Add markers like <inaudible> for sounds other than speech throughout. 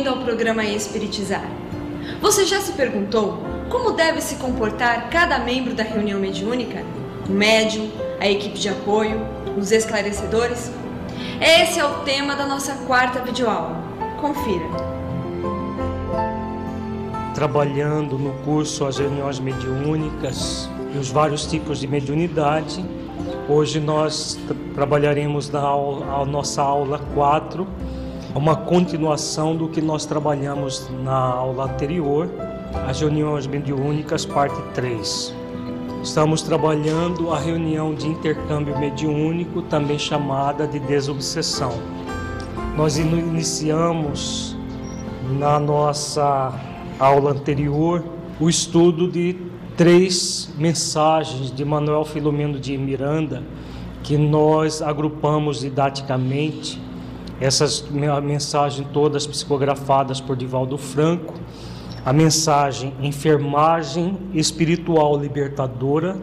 bem-vindo ao programa Espiritizar. Você já se perguntou como deve se comportar cada membro da reunião mediúnica? O médium, a equipe de apoio, os esclarecedores? Esse é o tema da nossa quarta videoaula. Confira. Trabalhando no curso as reuniões mediúnicas e os vários tipos de mediunidade, hoje nós tra- trabalharemos na aula, a nossa aula 4 uma continuação do que nós trabalhamos na aula anterior, as reuniões mediúnicas, parte 3. Estamos trabalhando a reunião de intercâmbio mediúnico, também chamada de desobsessão. Nós iniciamos na nossa aula anterior o estudo de três mensagens de Manuel Filomeno de Miranda que nós agrupamos didaticamente essas me- mensagens todas psicografadas por Divaldo Franco, a mensagem Enfermagem Espiritual Libertadora,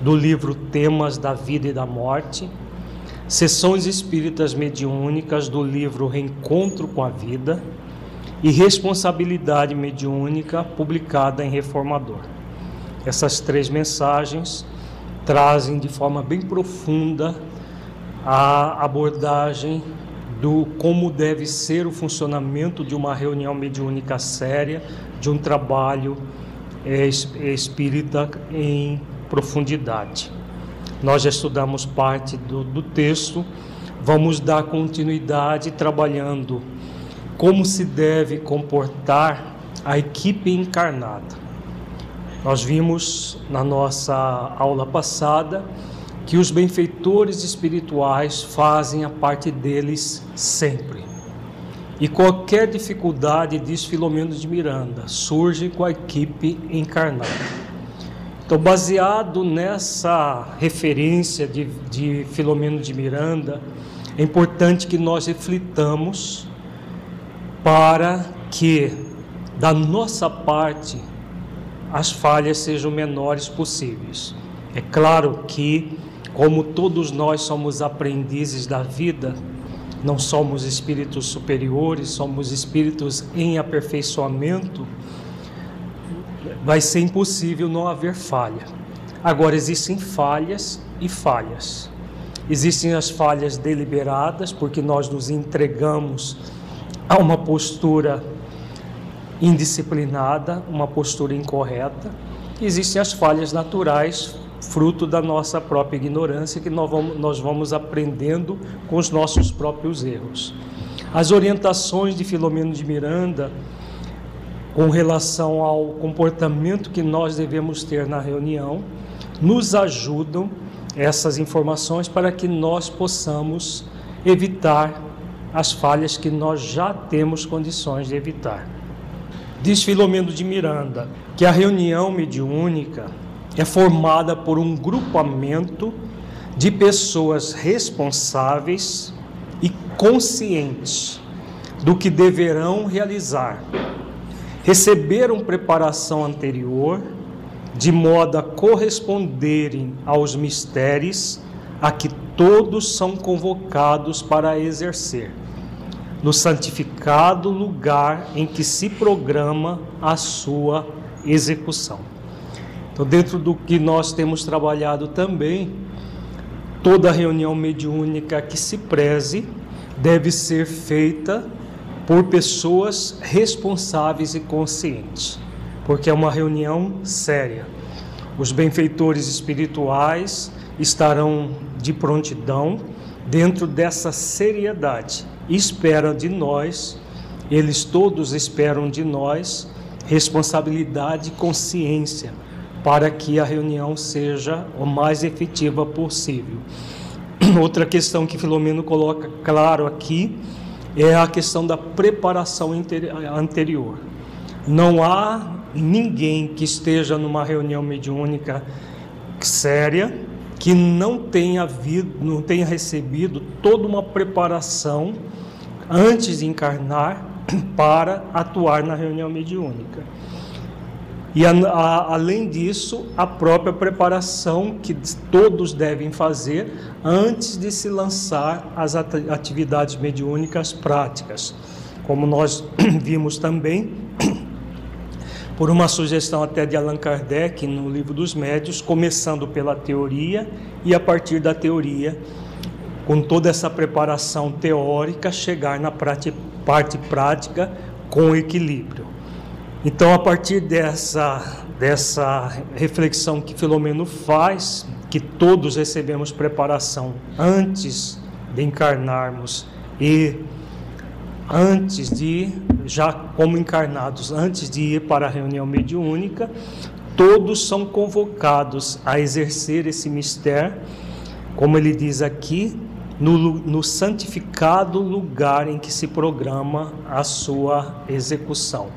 do livro Temas da Vida e da Morte, Sessões Espíritas Mediúnicas, do livro Reencontro com a Vida, e Responsabilidade Mediúnica, publicada em Reformador. Essas três mensagens trazem de forma bem profunda a abordagem do como deve ser o funcionamento de uma reunião mediúnica séria, de um trabalho eh, es- espírita em profundidade. Nós já estudamos parte do, do texto, vamos dar continuidade trabalhando como se deve comportar a equipe encarnada. Nós vimos na nossa aula passada que os benfeitores espirituais fazem a parte deles sempre. E qualquer dificuldade, diz Filomeno de Miranda, surge com a equipe encarnada. Então, baseado nessa referência de, de Filomeno de Miranda, é importante que nós reflitamos para que, da nossa parte, as falhas sejam menores possíveis. É claro que, como todos nós somos aprendizes da vida, não somos espíritos superiores, somos espíritos em aperfeiçoamento, vai ser impossível não haver falha. Agora, existem falhas e falhas. Existem as falhas deliberadas, porque nós nos entregamos a uma postura indisciplinada, uma postura incorreta. Existem as falhas naturais, fruto da nossa própria ignorância, que nós vamos, nós vamos aprendendo com os nossos próprios erros. As orientações de Filomeno de Miranda com relação ao comportamento que nós devemos ter na reunião nos ajudam essas informações para que nós possamos evitar as falhas que nós já temos condições de evitar. Diz Filomeno de Miranda que a reunião mediúnica é formada por um grupamento de pessoas responsáveis e conscientes do que deverão realizar. Receberam preparação anterior de modo a corresponderem aos mistérios a que todos são convocados para exercer no santificado lugar em que se programa a sua execução. Então, dentro do que nós temos trabalhado também, toda reunião mediúnica que se preze deve ser feita por pessoas responsáveis e conscientes, porque é uma reunião séria. Os benfeitores espirituais estarão de prontidão dentro dessa seriedade. Esperam de nós, eles todos esperam de nós responsabilidade e consciência para que a reunião seja o mais efetiva possível. <clears throat> Outra questão que Filomeno coloca claro aqui é a questão da preparação anterior. Não há ninguém que esteja numa reunião mediúnica séria que não tenha, havido, não tenha recebido toda uma preparação antes de encarnar <clears throat> para atuar na reunião mediúnica. E a, a, além disso, a própria preparação que todos devem fazer antes de se lançar as atividades mediúnicas práticas. Como nós <clears throat> vimos também, <clears throat> por uma sugestão até de Allan Kardec no livro dos Médios, começando pela teoria e a partir da teoria, com toda essa preparação teórica, chegar na parte prática com equilíbrio. Então, a partir dessa, dessa reflexão que Filomeno faz, que todos recebemos preparação antes de encarnarmos e antes de, já como encarnados, antes de ir para a reunião mediúnica, todos são convocados a exercer esse mistério, como ele diz aqui, no, no, santificado lugar em que se programa a sua execução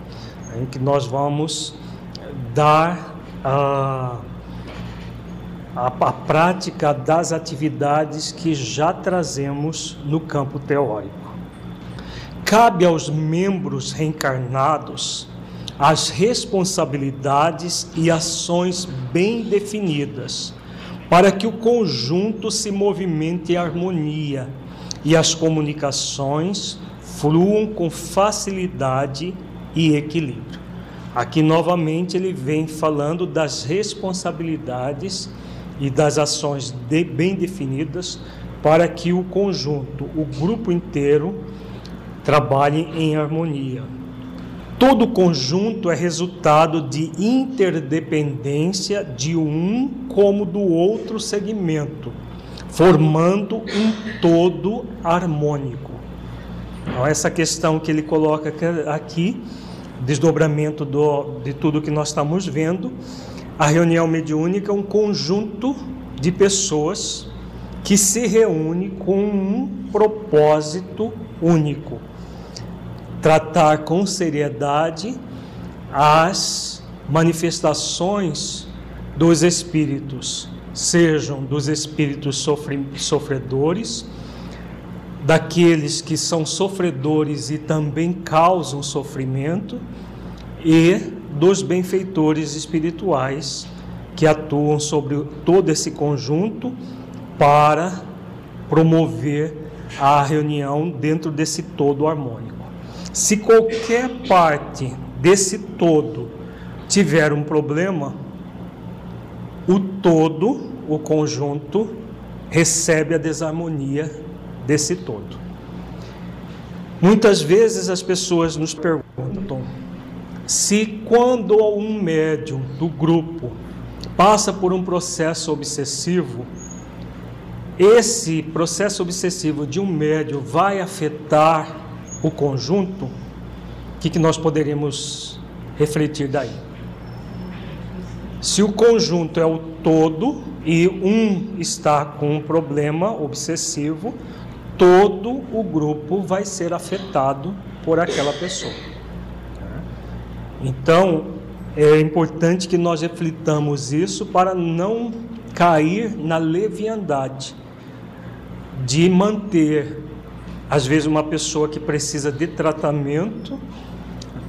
em que nós vamos dar a, a, a prática das atividades que já trazemos no campo teórico. Cabe aos membros reencarnados as responsabilidades e ações bem definidas, para que o conjunto se movimente em harmonia e as comunicações fluam com facilidade e equilíbrio. Aqui novamente ele vem falando das responsabilidades e das ações de, bem definidas para que o conjunto, o grupo inteiro, trabalhe em harmonia. Todo conjunto é resultado de interdependência de um como do outro segmento, formando um todo harmônico. Então, essa questão que ele coloca aqui desdobramento do, de tudo que nós estamos vendo. A reunião mediúnica é um conjunto de pessoas que se reúne com um propósito único: tratar com seriedade as manifestações dos espíritos, sejam dos espíritos sofre, sofredores daqueles que são sofredores e também causam sofrimento, e dos benfeitores espirituais que atuam sobre todo esse conjunto para promover a reunião dentro desse todo harmônico. Se qualquer parte desse todo tiver um problema, o todo, o conjunto, recebe a desarmonia desse todo. Muitas vezes as pessoas nos perguntam se quando um médium do grupo passa por um processo obsessivo, esse processo obsessivo de um médium vai afetar o conjunto? O que, que nós poderíamos refletir daí? Se o conjunto é o todo e um está com um problema obsessivo, todo o grupo vai ser afetado por aquela pessoa. Então, é importante que nós reflitamos isso para não cair na leviandade de manter, às vezes, uma pessoa que precisa de tratamento,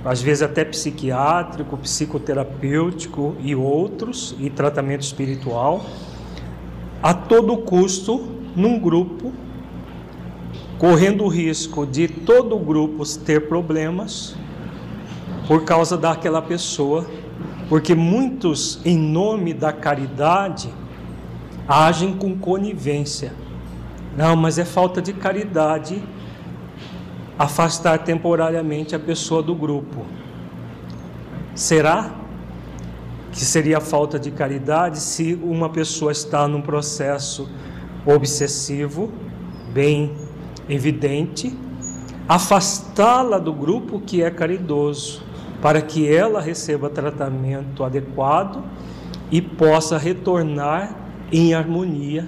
às vezes até psiquiátrico, psicoterapêutico e outros, e tratamento espiritual, a todo custo num grupo correndo o risco de todo o grupo ter problemas por causa daquela pessoa, porque muitos, em nome da caridade, agem com conivência. Não, mas é falta de caridade afastar temporariamente a pessoa do grupo. Será que seria falta de caridade se uma pessoa está num processo obsessivo, bem evidente, afastá-la do grupo que é caridoso, para que ela receba tratamento adequado e possa retornar em harmonia.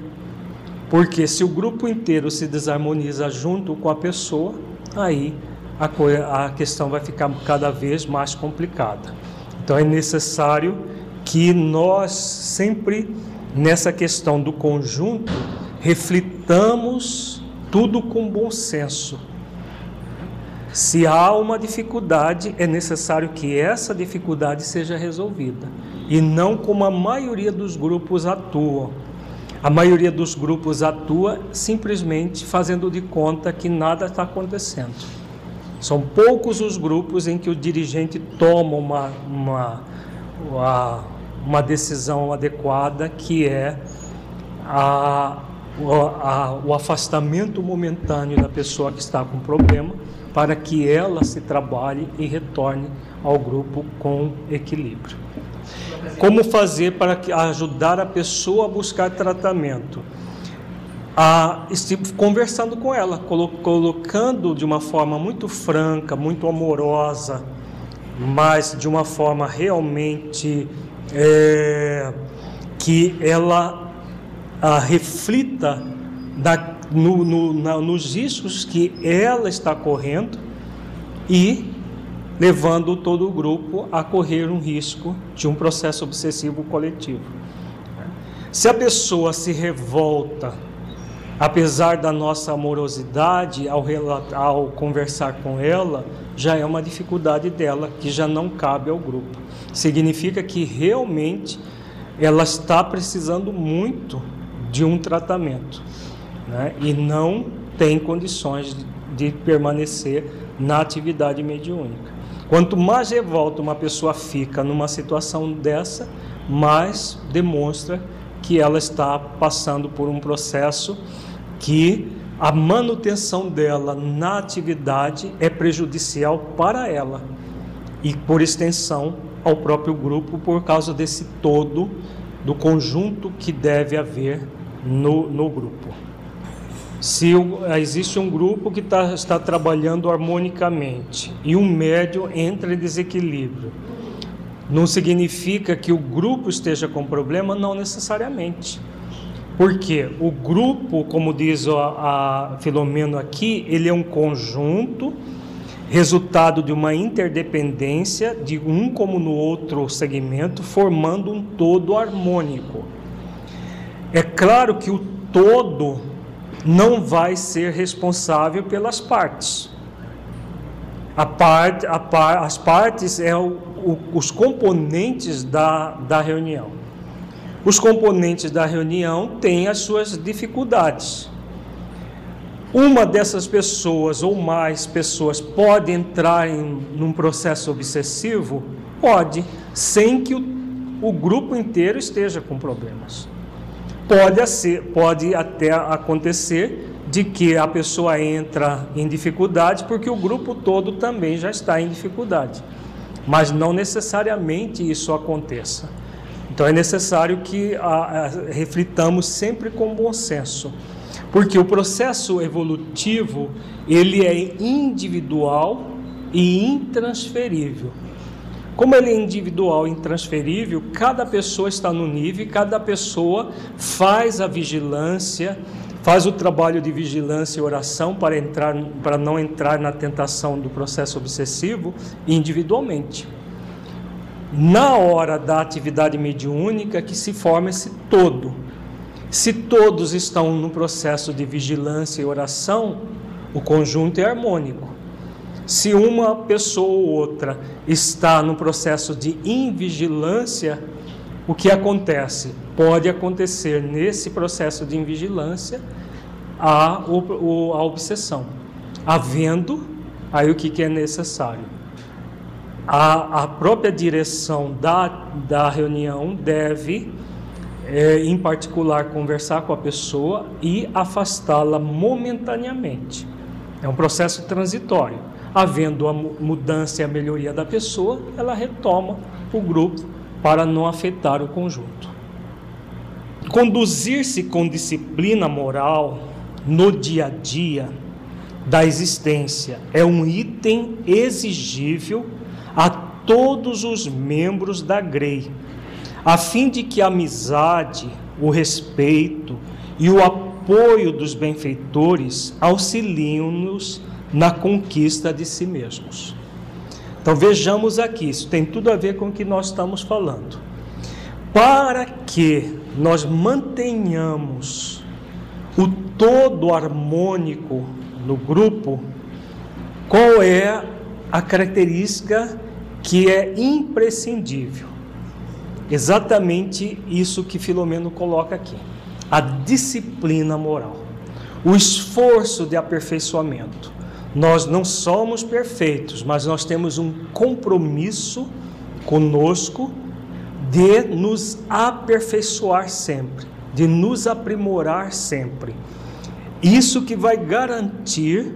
Porque se o grupo inteiro se desarmoniza junto com a pessoa, aí a, a questão vai ficar cada vez mais complicada. Então é necessário que nós sempre, nessa questão do conjunto, reflitamos tudo com bom senso. Se há uma dificuldade, é necessário que essa dificuldade seja resolvida e não como a maioria dos grupos atuam. A maioria dos grupos atua simplesmente fazendo de conta que nada está acontecendo. São poucos os grupos em que o dirigente toma uma, uma, uma decisão adequada, que é a, a, o afastamento momentâneo da pessoa que está com problema, para que ela se trabalhe e retorne ao grupo com equilíbrio. Como fazer para ajudar a pessoa a buscar tratamento? a, conversando com ela, colocando de uma forma muito franca, muito amorosa, mas de uma forma realmente é, que ela a, reflita no, no, na, nos riscos que ela está correndo e levando todo o grupo a correr um risco de um processo obsessivo coletivo. Se a pessoa se revolta apesar da nossa amorosidade ao, ao conversar com ela, já é uma dificuldade dela que já não cabe ao grupo. Significa que realmente ela está precisando muito de um tratamento né? e não tem condições de, de permanecer na atividade mediúnica. Quanto mais revolta uma pessoa fica numa situação dessa, mais demonstra que ela está passando por um processo que a manutenção dela na atividade é prejudicial para ela e, por extensão, ao próprio grupo, por causa desse todo, do conjunto que deve haver no, no grupo. Se existe um grupo que tá, está trabalhando harmonicamente e um médio entra em desequilíbrio, não significa que o grupo esteja com problema? Não necessariamente. Porque o grupo, como diz a, a Filomeno aqui, ele é um conjunto, resultado de uma interdependência de um como no outro segmento, formando um todo harmônico. É claro que o todo não vai ser responsável pelas partes. A parte, a par, as partes é o, o, os componentes da, da reunião. Os componentes da reunião têm as suas dificuldades. Uma dessas pessoas ou mais pessoas pode entrar em num processo obsessivo? Pode, sem que o, o grupo inteiro esteja com problemas. Pode, ser, pode até acontecer de que a pessoa entra em dificuldade porque o grupo todo também já está em dificuldade. Mas não necessariamente isso aconteça. Então é necessário que a, a, reflitamos sempre com bom senso, porque o processo evolutivo ele é individual e intransferível. Como ele é individual e intransferível, cada pessoa está no nível, cada pessoa faz a vigilância, faz o trabalho de vigilância e oração para entrar para não entrar na tentação do processo obsessivo individualmente na hora da atividade mediúnica que se forma esse todo. Se todos estão no processo de vigilância e oração, o conjunto é harmônico. Se uma pessoa ou outra está no processo de invigilância, o que acontece? Pode acontecer nesse processo de invigilância a, a obsessão, havendo aí o que, é necessário a, a própria direção da, da reunião deve é, em particular, conversar com a pessoa e afastá-la momentaneamente. É um processo transitório. Havendo a mudança e a melhoria da pessoa, ela retoma o grupo para não afetar o conjunto. Conduzir-se com disciplina moral no dia a dia da existência é um item exigível a todos os membros da GREI, a fim de que a amizade, o respeito e o apoio dos benfeitores auxiliem-nos na conquista de si mesmos. Então vejamos aqui, isso tem tudo a ver com o que nós estamos falando. Para que nós mantenhamos o todo harmônico no grupo, qual é a característica que é imprescindível? Exatamente isso que Filomeno coloca aqui: a disciplina moral, o esforço de aperfeiçoamento. Nós não somos perfeitos, mas nós temos um compromisso conosco de nos aperfeiçoar sempre, de nos aprimorar sempre. Isso que vai garantir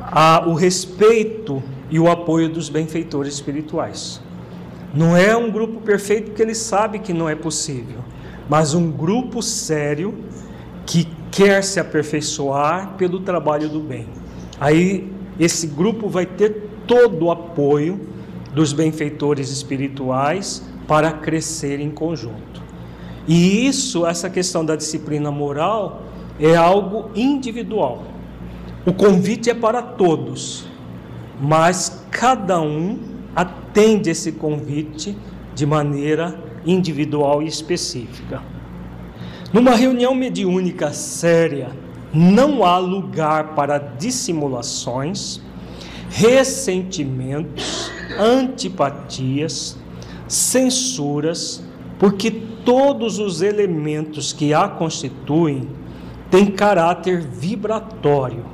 a, o respeito e o apoio dos benfeitores espirituais. Não é um grupo perfeito porque ele sabe que não é possível, mas um grupo sério que quer se aperfeiçoar pelo trabalho do bem. Aí esse grupo vai ter todo o apoio dos benfeitores espirituais para crescer em conjunto. E isso, essa questão da disciplina moral, é algo individual. O convite é para todos, mas cada um atende esse convite de maneira individual e específica. Numa reunião mediúnica séria, não há lugar para dissimulações, ressentimentos, antipatias, censuras, porque todos os elementos que a constituem têm caráter vibratório,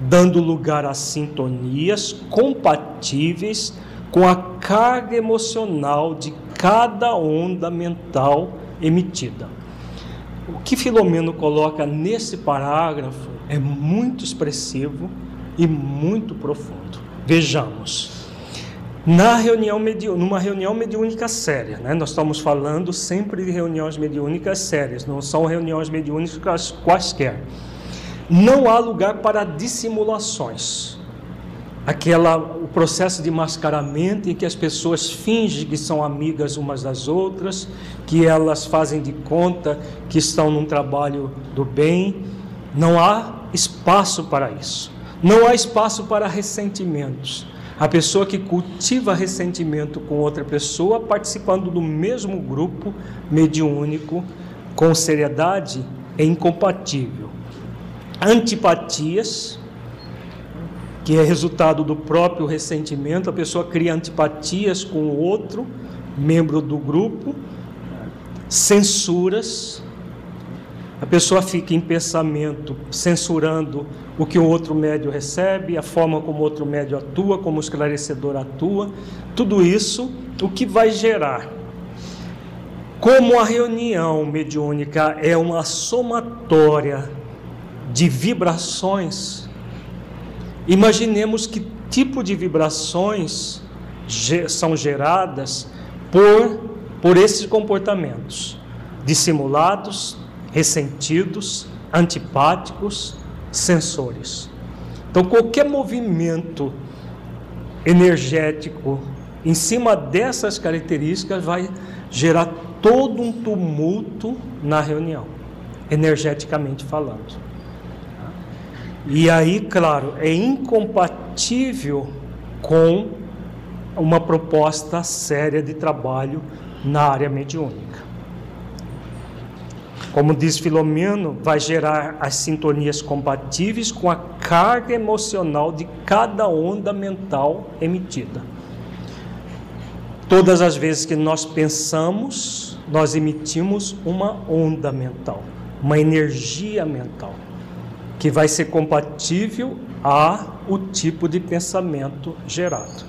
dando lugar a sintonias compatíveis com a carga emocional de cada onda mental emitida. Que Filomeno coloca nesse parágrafo é muito expressivo e muito profundo. Vejamos. Na reunião numa reunião mediúnica séria, né? nós estamos falando sempre de reuniões mediúnicas sérias, não são reuniões mediúnicas quaisquer. Não há lugar para dissimulações. Aquela, o processo de mascaramento em que as pessoas fingem que são amigas umas das outras, que elas fazem de conta que estão num trabalho do bem. Não há espaço para isso. Não há espaço para ressentimentos a pessoa que cultiva ressentimento com outra pessoa, participando do mesmo grupo mediúnico, com seriedade, é incompatível. Antipatias, que é resultado do próprio ressentimento, a pessoa cria antipatias com o outro membro do grupo, censuras, a pessoa fica em pensamento censurando o que o outro médio recebe, a forma como o outro médio atua, como o esclarecedor atua, tudo isso o que vai gerar. Como a reunião mediúnica é uma somatória de vibrações, imaginemos que tipo de vibrações são geradas por, por esses comportamentos dissimulados, ressentidos, antipáticos, sensores. Então, qualquer movimento energético em cima dessas características vai gerar todo um tumulto na reunião, energeticamente falando. E aí, claro, é incompatível com uma proposta séria de trabalho na área mediúnica. Como diz Filomeno, vai gerar as sintonias compatíveis com a carga emocional de cada onda mental emitida. Todas as vezes que nós pensamos, nós emitimos uma onda mental, uma energia mental, que vai ser compatível a o tipo de pensamento gerado.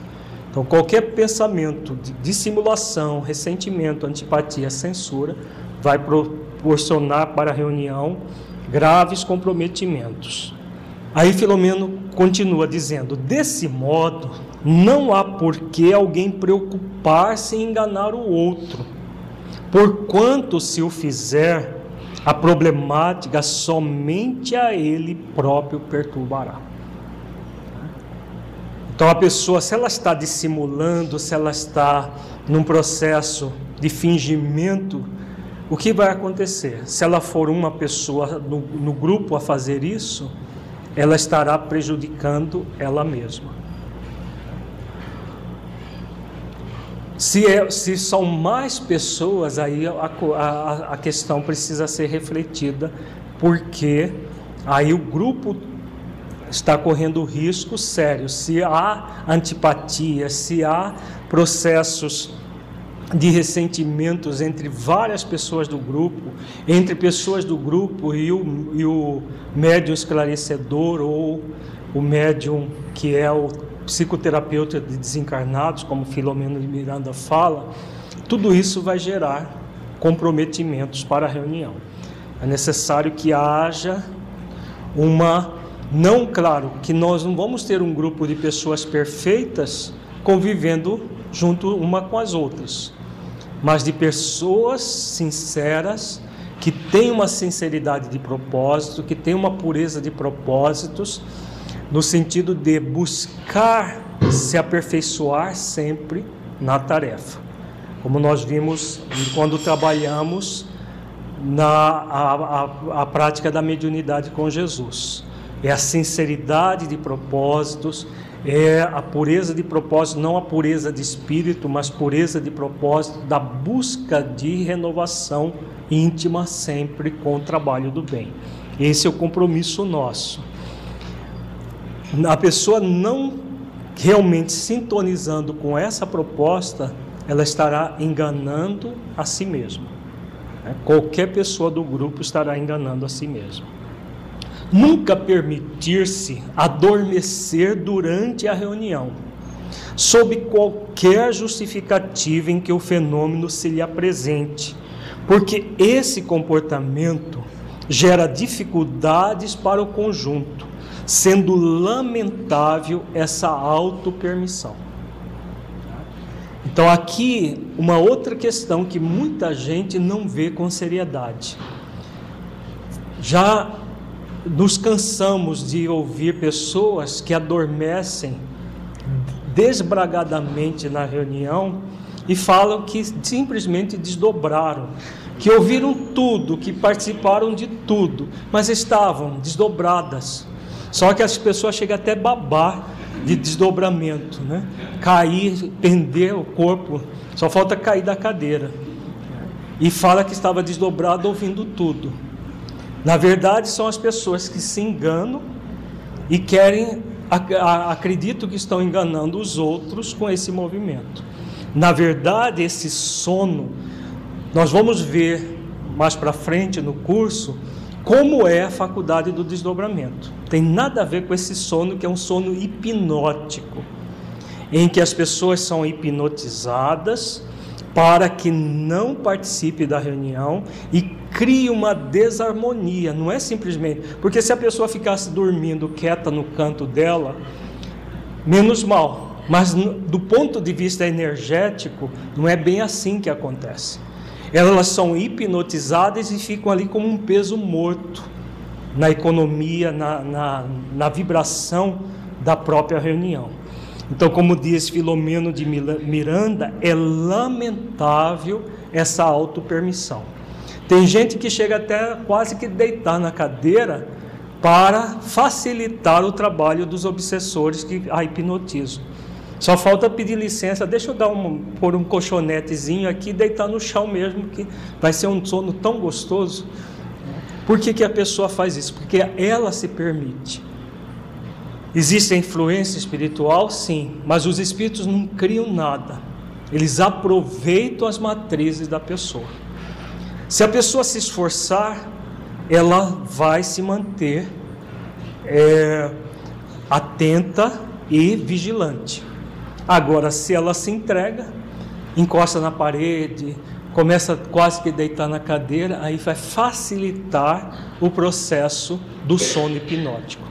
Então, qualquer pensamento de dissimulação, ressentimento, antipatia, censura, vai proporcionar para a reunião graves comprometimentos. Aí Filomeno continua dizendo: desse modo, não há por que alguém preocupar-se em enganar o outro, porquanto se o fizer, a problemática somente a ele próprio perturbará. Então a pessoa, se ela está dissimulando, se ela está num processo de fingimento, o que vai acontecer? Se ela for uma pessoa no, no grupo a fazer isso, ela estará prejudicando ela mesma. Se, é, se são mais pessoas, aí a, a, a questão precisa ser refletida, porque aí o grupo está correndo risco sério. Se há antipatia, se há processos de ressentimentos entre várias pessoas do grupo, entre pessoas do grupo e o, e o médium esclarecedor ou o médium que é o psicoterapeuta de desencarnados, como Filomeno de Miranda fala, tudo isso vai gerar comprometimentos para a reunião. É necessário que haja uma. Não, claro, que nós não vamos ter um grupo de pessoas perfeitas convivendo junto uma com as outras, mas de pessoas sinceras que têm uma sinceridade de propósito, que têm uma pureza de propósitos no sentido de buscar se aperfeiçoar sempre na tarefa. Como nós vimos quando trabalhamos na a, a, a prática da mediunidade com Jesus. É a sinceridade de propósitos, é a pureza de propósito, não a pureza de espírito, mas pureza de propósito, da busca de renovação íntima sempre com o trabalho do bem. Esse é o compromisso nosso a pessoa não realmente sintonizando com essa proposta, ela estará enganando a si mesma. Né? Qualquer pessoa do grupo estará enganando a si mesma. Nunca permitir-se adormecer durante a reunião, sob qualquer justificativa em que o fenômeno se lhe apresente, porque esse comportamento gera dificuldades para o conjunto sendo lamentável essa autopermissão. Então, aqui, uma outra questão que muita gente não vê com seriedade. Já nos cansamos de ouvir pessoas que adormecem desbragadamente na reunião e falam que simplesmente desdobraram, que ouviram tudo, que participaram de tudo, mas estavam desdobradas, só que as pessoas chegam até babar de desdobramento, né? Cair, pender o corpo, só falta cair da cadeira. E fala que estava desdobrado ouvindo tudo. Na verdade, são as pessoas que se enganam e querem, acreditam que estão enganando os outros com esse movimento. Na verdade, esse sono, nós vamos ver mais para frente no curso, como é a faculdade do desdobramento. Tem nada a ver com esse sono que é um sono hipnótico, em que as pessoas são hipnotizadas para que não participe da reunião e crie uma desarmonia. Não é simplesmente porque se a pessoa ficasse dormindo quieta no canto dela, menos mal. Mas do ponto de vista energético, não é bem assim que acontece. Elas são hipnotizadas e ficam ali como um peso morto na economia, na, na, na vibração da própria reunião. Então, como diz Filomeno de Miranda, é lamentável essa autopermissão. Tem gente que chega até quase que deitar na cadeira para facilitar o trabalho dos obsessores que a hipnotizam. Só falta pedir licença, deixa eu dar um, pôr um colchonetezinho aqui deitar no chão mesmo, que vai ser um sono tão gostoso. Por que, que a pessoa faz isso? Porque ela se permite. Existe a influência espiritual? Sim, mas os espíritos não criam nada. Eles aproveitam as matrizes da pessoa. Se a pessoa se esforçar, ela vai se manter é, atenta e vigilante. Agora, se ela se entrega, encosta na parede, começa quase que deitar na cadeira, aí vai facilitar o processo do sono hipnótico,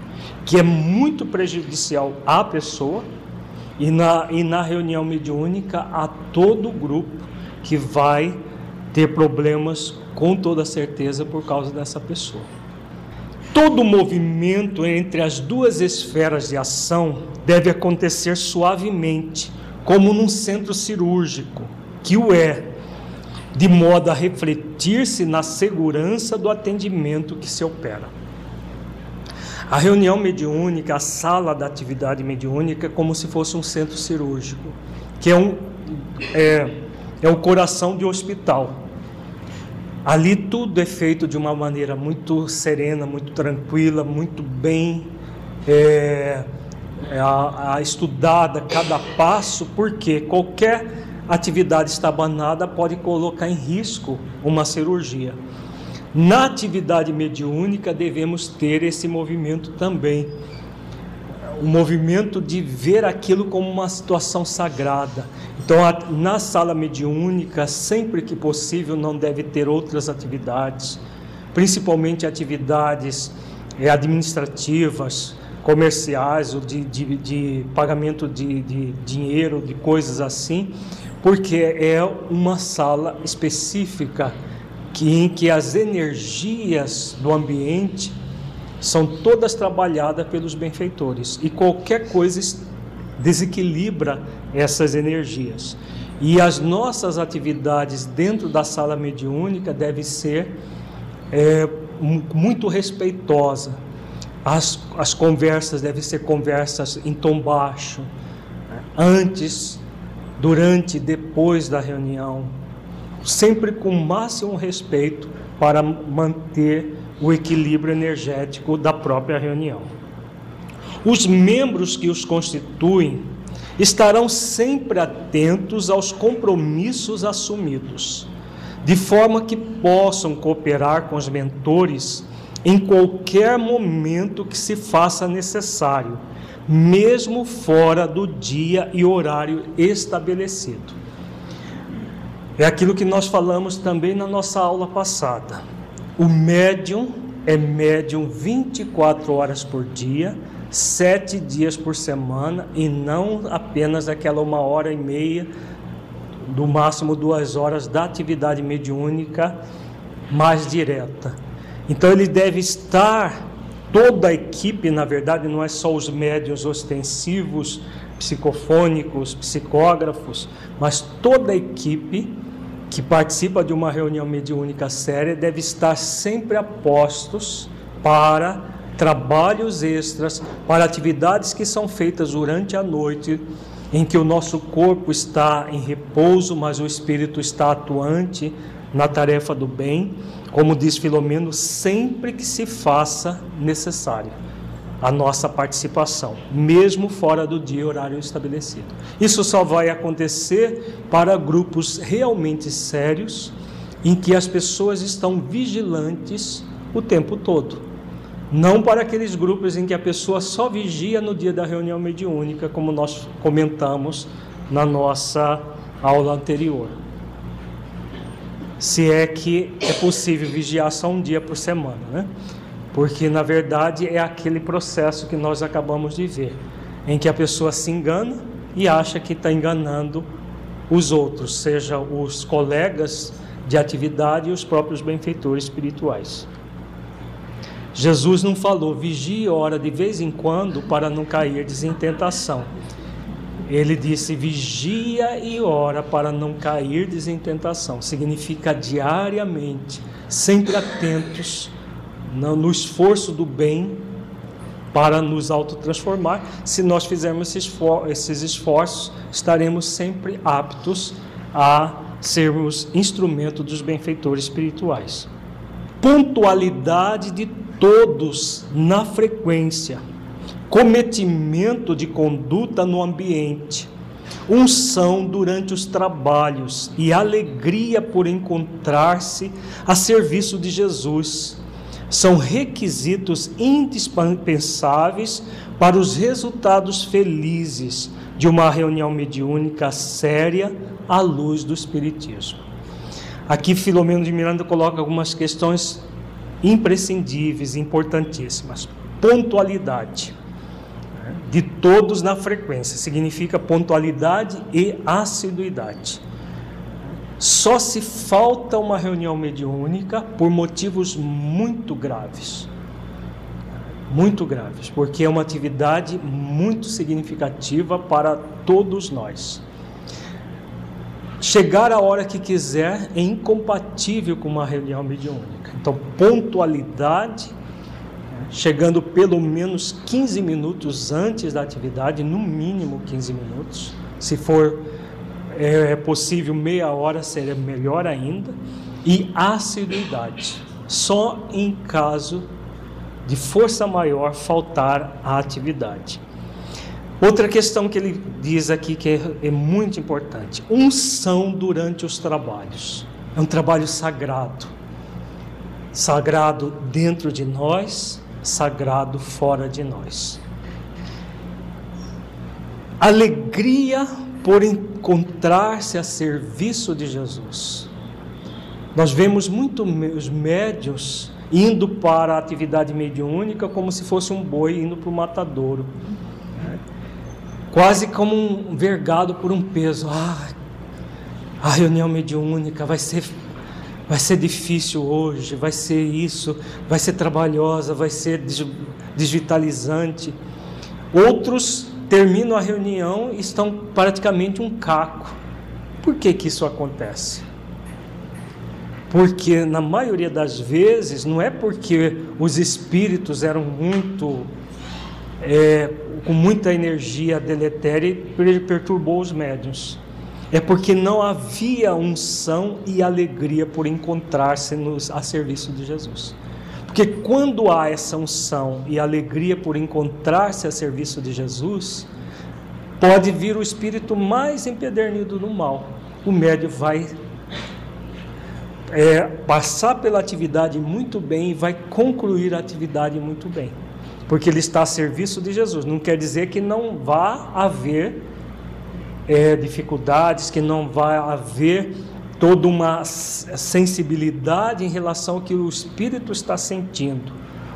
que é muito prejudicial à pessoa e na, e na reunião mediúnica a todo o grupo que vai ter problemas com toda certeza por causa dessa pessoa. Todo movimento entre as duas esferas de ação deve acontecer suavemente, como num centro cirúrgico, que o é, de modo a refletir-se na segurança do atendimento que se opera. A reunião mediúnica, a sala da atividade mediúnica, é como se fosse um centro cirúrgico, que é um, é, é o coração de um hospital. Ali tudo é feito de uma maneira muito serena, muito tranquila, muito bem é, é a, a estudada cada passo, porque qualquer atividade estabanada pode colocar em risco uma cirurgia. Na atividade mediúnica devemos ter esse movimento também. O movimento de ver aquilo como uma situação sagrada. Então, na sala mediúnica, sempre que possível, não deve ter outras atividades, principalmente atividades eh, administrativas, comerciais, ou de, de, de pagamento de, de dinheiro, de coisas assim, porque é uma sala específica que, em que as energias do ambiente são todas trabalhadas pelos benfeitores e qualquer coisa desequilibra essas energias. E as nossas atividades dentro da sala mediúnica devem ser é, muito respeitosa. As, as conversas devem ser conversas em tom baixo, né? antes durante e depois da reunião, sempre com o máximo respeito para manter o equilíbrio energético da própria reunião. Os membros que os constituem estarão sempre atentos aos compromissos assumidos, de forma que possam cooperar com os mentores em qualquer momento que se faça necessário mesmo fora do dia e horário estabelecido. É aquilo que nós falamos também na nossa aula passada. O médium é médium 24 horas por dia, sete dias por semana e não apenas aquela uma hora e meia, do máximo duas horas da atividade mediúnica mais direta. Então ele deve estar toda a equipe, na verdade, não é só os médios ostensivos, psicofônicos, psicógrafos, mas toda a equipe que participa de uma reunião mediúnica séria deve estar sempre a postos para trabalhos extras, para atividades que são feitas durante a noite, em que o nosso corpo está em repouso, mas o espírito está atuante na tarefa do bem como diz Filomeno, sempre que se faça necessário a nossa participação, mesmo fora do dia e horário estabelecido. Isso só vai acontecer para grupos realmente sérios, em que as pessoas estão vigilantes o tempo todo. Não para aqueles grupos em que a pessoa só vigia no dia da reunião mediúnica, como nós comentamos na nossa aula anterior se é que é possível vigiar só um dia por semana, né? Porque na verdade é aquele processo que nós acabamos de ver, em que a pessoa se engana e acha que está enganando os outros, seja os colegas de atividade e os próprios benfeitores espirituais. Jesus não falou vigie e ora de vez em quando para não cair em tentação. Ele disse: vigia e ora para não cair em tentação. Significa diariamente, sempre atentos no esforço do bem para nos autotransformar. Se nós fizermos esses esforços, estaremos sempre aptos a sermos instrumento dos benfeitores espirituais. Pontualidade de todos na frequência cometimento de conduta no ambiente, unção durante os trabalhos e alegria por encontrar-se a serviço de Jesus são requisitos indispensáveis para os resultados felizes de uma reunião mediúnica séria à luz do Espiritismo. Aqui Filomeno de Miranda coloca algumas questões imprescindíveis, importantíssimas. Pontualidade de todos na frequência significa pontualidade e assiduidade. Só se falta uma reunião mediúnica por motivos muito graves. Muito graves, porque é uma atividade muito significativa para todos nós. Chegar a hora que quiser é incompatível com uma reunião mediúnica. Então, pontualidade, chegando pelo menos 15 minutos antes da atividade, no mínimo 15 minutos. Se for é, é possível meia hora, seria melhor ainda. E assiduidade, só em caso de força maior faltar a atividade. Outra questão que ele diz aqui que é, é muito importante: unção durante os trabalhos. É um trabalho sagrado. Sagrado dentro de nós, sagrado fora de nós. Alegria por encontrar-se a serviço de Jesus. Nós vemos muito os médios indo para a atividade mediúnica como se fosse um boi indo para o matadouro quase como um vergado por um peso. Ah, a reunião mediúnica vai ser vai ser difícil hoje, vai ser isso, vai ser trabalhosa, vai ser desvitalizante. Outros terminam a reunião e estão praticamente um caco. Por que que isso acontece? Porque na maioria das vezes não é porque os espíritos eram muito é, com muita energia deletéria e perturbou os médiuns. É porque não havia unção e alegria por encontrar-se a serviço de Jesus. Porque quando há essa unção e alegria por encontrar-se a serviço de Jesus, pode vir o espírito mais empedernido no mal. O médium vai é, passar pela atividade muito bem e vai concluir a atividade muito bem porque ele está a serviço de Jesus. Não quer dizer que não vá haver é, dificuldades, que não vai haver toda uma sensibilidade em relação ao que o Espírito está sentindo,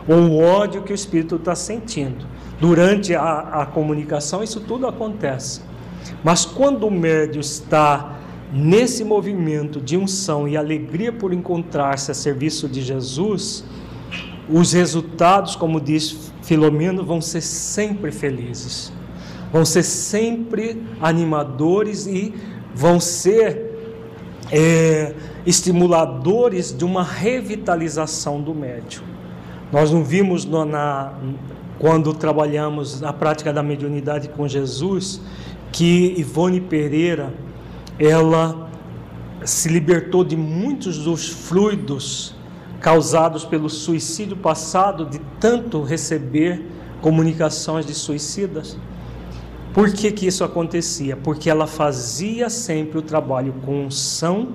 ou o ódio que o Espírito está sentindo. Durante a, a comunicação, isso tudo acontece. Mas quando o médio está nesse movimento de unção e alegria por encontrar-se a serviço de Jesus, os resultados, como diz Filomeno vão ser sempre felizes, vão ser sempre animadores e vão ser é, estimuladores de uma revitalização do médium. Nós não vimos no, na, quando trabalhamos na prática da mediunidade com Jesus que Ivone Pereira ela se libertou de muitos dos fluidos causados pelo suicídio passado, de tanto receber comunicações de suicidas. Por que, que isso acontecia? Porque ela fazia sempre o trabalho com unção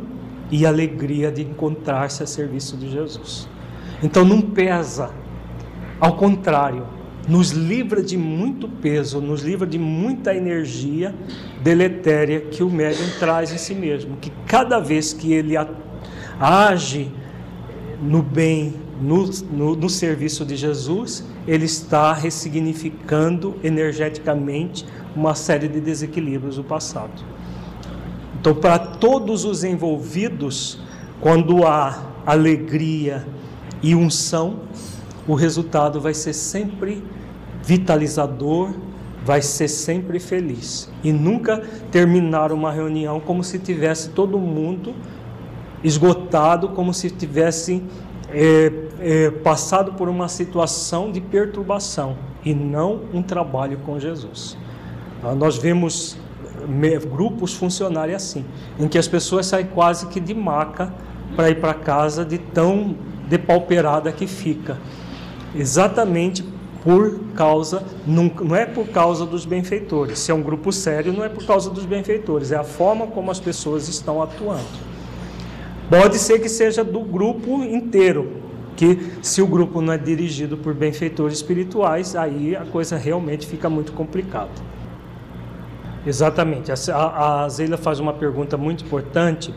e alegria de encontrar-se a serviço de Jesus. Então não pesa, ao contrário, nos livra de muito peso, nos livra de muita energia deletéria que o médium traz em si mesmo. Que cada vez que ele age no bem, no, no, no, serviço de Jesus, ele está ressignificando energeticamente uma série de desequilíbrios do passado. Então, para todos os envolvidos, quando há alegria e unção, o resultado vai ser sempre vitalizador, vai ser sempre feliz. E nunca terminar uma reunião como se tivesse todo mundo esgotado, como se tivessem é, é, passado por uma situação de perturbação e não um trabalho com Jesus. Ah, nós vemos grupos funcionarem assim, em que as pessoas saem quase que de maca para ir para casa de tão depauperada que fica. Exatamente por causa, não, não é por causa dos benfeitores. Se é um grupo sério, não é por causa dos benfeitores, é a forma como as pessoas estão atuando. Pode ser que seja do grupo inteiro, que se o grupo não é dirigido por benfeitores espirituais, aí a coisa realmente fica muito complicada. Exatamente. A, a Zeila faz uma pergunta muito importante.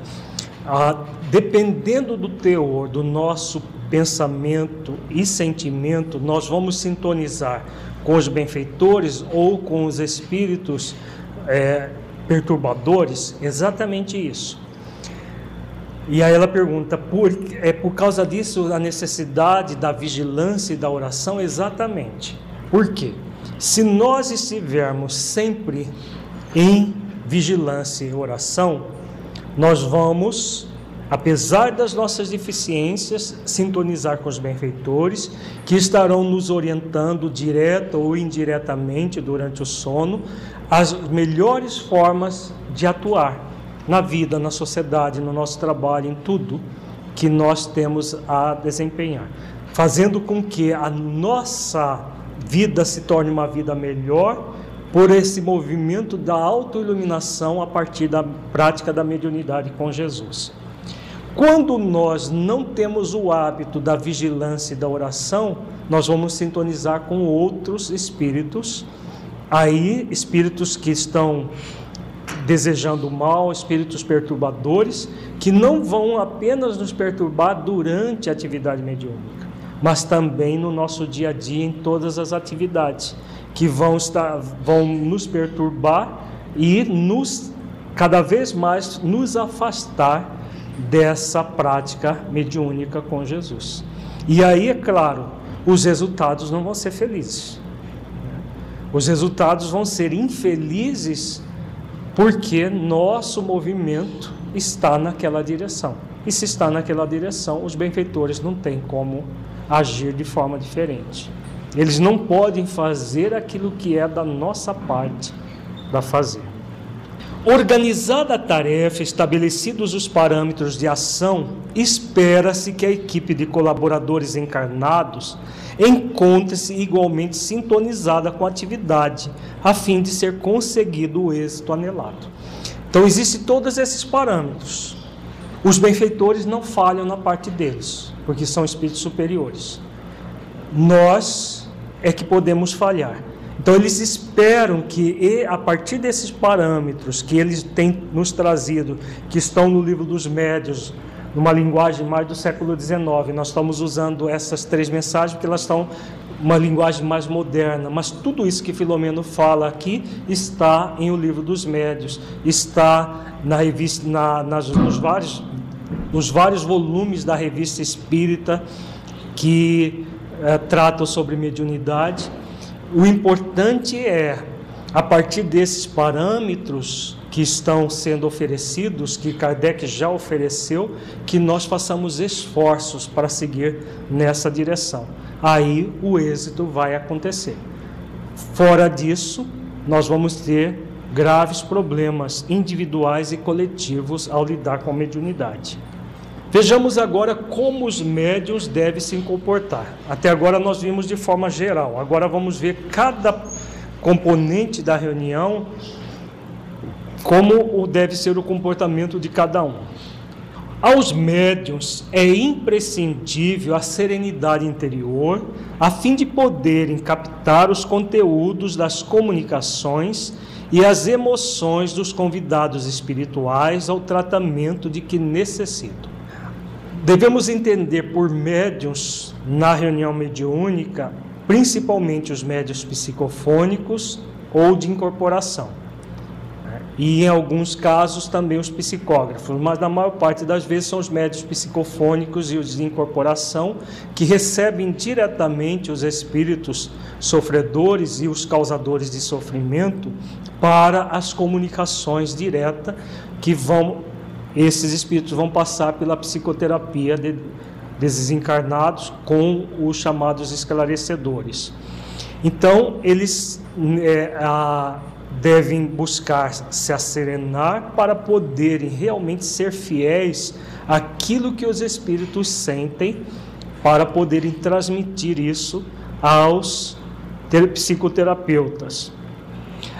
dependendo do teor do nosso pensamento e sentimento, nós vamos sintonizar com os benfeitores ou com os espíritos é, perturbadores? Exatamente isso. E aí ela pergunta: por, é por causa disso a necessidade da vigilância e da oração? Exatamente. Por quê? Se nós estivermos sempre em vigilância e oração, nós vamos, apesar das nossas deficiências, sintonizar com os benfeitores que estarão nos orientando direta ou indiretamente durante o sono as melhores formas de atuar na vida, na sociedade, no nosso trabalho, em tudo que nós temos a desempenhar, fazendo com que a nossa vida se torne uma vida melhor por esse movimento da autoiluminação a partir da prática da mediunidade com Jesus. Quando nós não temos o hábito da vigilância e da oração, nós vamos sintonizar com outros espíritos, aí espíritos que estão desejando mal, espíritos perturbadores, que não vão apenas nos perturbar durante a atividade mediúnica, mas também no nosso dia a dia em todas as atividades que vão, estar, vão nos perturbar e nos cada vez mais nos afastar dessa prática mediúnica com Jesus. E aí, é claro, os resultados não vão ser felizes. Os resultados vão ser infelizes porque nosso movimento está naquela direção. E se está naquela direção, os benfeitores não têm como agir de forma diferente. Eles não podem fazer aquilo que é da nossa parte da fazer. Organizada a tarefa, estabelecidos os parâmetros de ação, espera-se que a equipe de colaboradores encarnados encontre-se igualmente sintonizada com a atividade, a fim de ser conseguido o êxito anelado. Então, existem todos esses parâmetros. Os benfeitores não falham na parte deles, porque são espíritos superiores. Nós é que podemos falhar. Então eles esperam que a partir desses parâmetros que eles têm nos trazido, que estão no livro dos médios, numa linguagem mais do século XIX, nós estamos usando essas três mensagens porque elas estão uma linguagem mais moderna, mas tudo isso que Filomeno fala aqui está em o livro dos médios, está na revista, na, nas, nos, vários, nos vários volumes da revista Espírita que é, tratam sobre mediunidade. O importante é, a partir desses parâmetros que estão sendo oferecidos, que Kardec já ofereceu, que nós façamos esforços para seguir nessa direção. Aí o êxito vai acontecer. Fora disso, nós vamos ter graves problemas individuais e coletivos ao lidar com a mediunidade. Vejamos agora como os médios devem se comportar. Até agora nós vimos de forma geral. Agora vamos ver cada componente da reunião, como deve ser o comportamento de cada um. Aos médios é imprescindível a serenidade interior, a fim de poderem captar os conteúdos das comunicações e as emoções dos convidados espirituais ao tratamento de que necessitam. Devemos entender por médiums na reunião mediúnica, principalmente os médios psicofônicos ou de incorporação. Né? E em alguns casos também os psicógrafos, mas na maior parte das vezes são os médios psicofônicos e os de incorporação que recebem diretamente os espíritos sofredores e os causadores de sofrimento para as comunicações diretas que vão esses espíritos vão passar pela psicoterapia de, desses encarnados com os chamados esclarecedores. Então, eles é, a, devem buscar se acerenar para poderem realmente ser fiéis àquilo que os espíritos sentem, para poderem transmitir isso aos psicoterapeutas.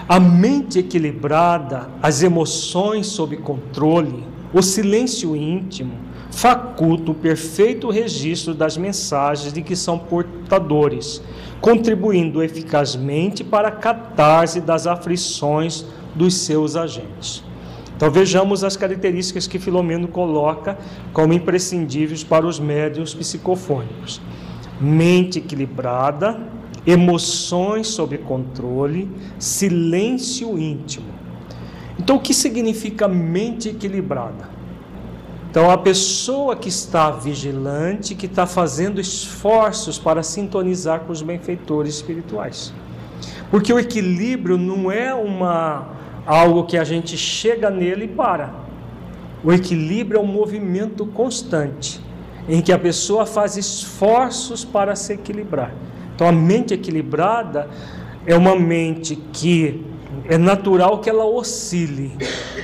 A mente equilibrada, as emoções sob controle, o silêncio íntimo faculta o perfeito registro das mensagens de que são portadores, contribuindo eficazmente para a catarse das aflições dos seus agentes. Então vejamos as características que Filomeno coloca como imprescindíveis para os médios psicofônicos: mente equilibrada, emoções sob controle, silêncio íntimo. Então o que significa mente equilibrada? Então, a pessoa que está vigilante, que está fazendo esforços para sintonizar com os benfeitores espirituais. Porque o equilíbrio não é uma algo que a gente chega nele e para. O equilíbrio é um movimento constante, em que a pessoa faz esforços para se equilibrar. Então, a mente equilibrada é uma mente que é natural que ela oscile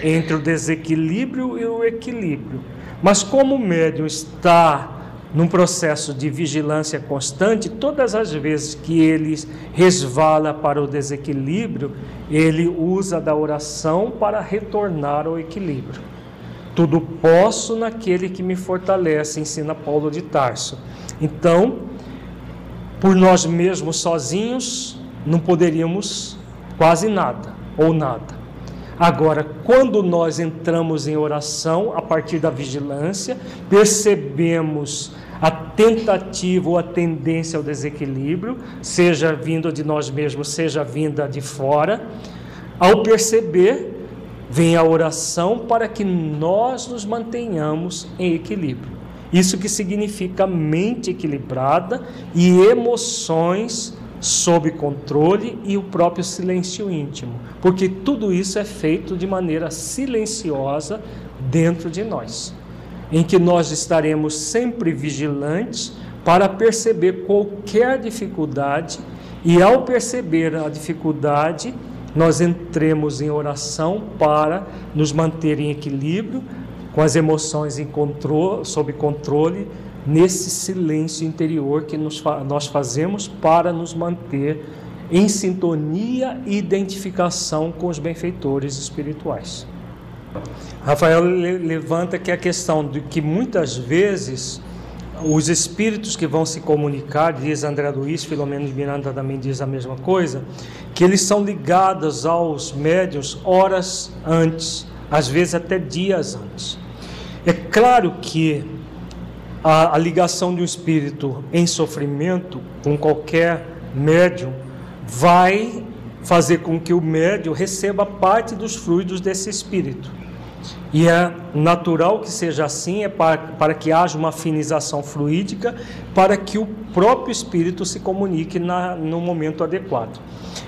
entre o desequilíbrio e o equilíbrio. Mas como o médium está num processo de vigilância constante, todas as vezes que ele resvala para o desequilíbrio, ele usa da oração para retornar ao equilíbrio. Tudo posso naquele que me fortalece, ensina Paulo de Tarso. Então, por nós mesmos sozinhos, não poderíamos quase nada ou nada. Agora, quando nós entramos em oração, a partir da vigilância, percebemos a tentativa ou a tendência ao desequilíbrio, seja vinda de nós mesmos, seja vinda de fora. Ao perceber, vem a oração para que nós nos mantenhamos em equilíbrio. Isso que significa mente equilibrada e emoções sob controle e o próprio silêncio íntimo, porque tudo isso é feito de maneira silenciosa dentro de nós, em que nós estaremos sempre vigilantes para perceber qualquer dificuldade e ao perceber a dificuldade, nós entremos em oração para nos manter em equilíbrio, com as emoções em controle, sob controle nesse silêncio interior que nos, nós fazemos para nos manter em sintonia e identificação com os benfeitores espirituais. Rafael levanta que a questão de que muitas vezes os espíritos que vão se comunicar, diz André Luiz, Filomeno de Miranda também diz a mesma coisa, que eles são ligados aos médios horas antes, às vezes até dias antes. É claro que a, a ligação de um espírito em sofrimento com qualquer médium vai fazer com que o médium receba parte dos fluidos desse espírito. E é natural que seja assim, é para, para que haja uma afinização fluídica, para que o próprio espírito se comunique na, no momento adequado.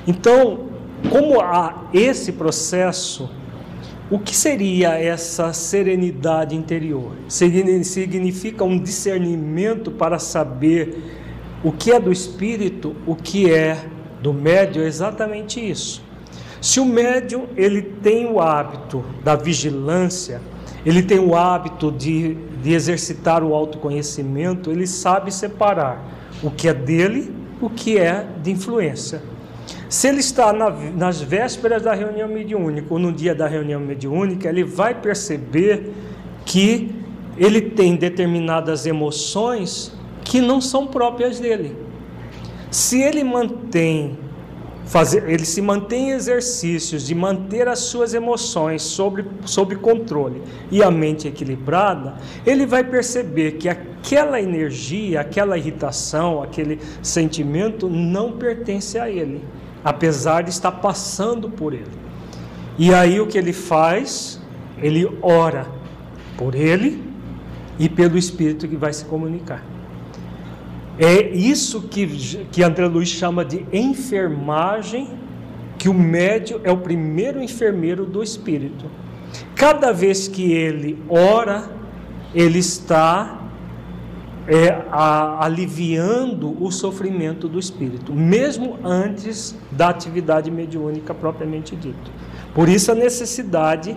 Então, como há esse processo o que seria essa serenidade interior? Significa um discernimento para saber o que é do espírito, o que é do médium, exatamente isso. Se o médium ele tem o hábito da vigilância, ele tem o hábito de, de exercitar o autoconhecimento, ele sabe separar o que é dele, o que é de influência. Se ele está na, nas vésperas da reunião mediúnica ou no dia da reunião mediúnica, ele vai perceber que ele tem determinadas emoções que não são próprias dele. Se ele mantém fazer, ele se mantém em exercícios de manter as suas emoções sob, sob controle e a mente equilibrada, ele vai perceber que aquela energia, aquela irritação, aquele sentimento não pertence a ele apesar de estar passando por ele. E aí o que ele faz? Ele ora por ele e pelo Espírito que vai se comunicar. É isso que, que André Luiz chama de enfermagem, que o médio é o primeiro enfermeiro do Espírito. Cada vez que ele ora, ele está é, a, aliviando o sofrimento do espírito, mesmo antes da atividade mediúnica propriamente dita. Por isso a necessidade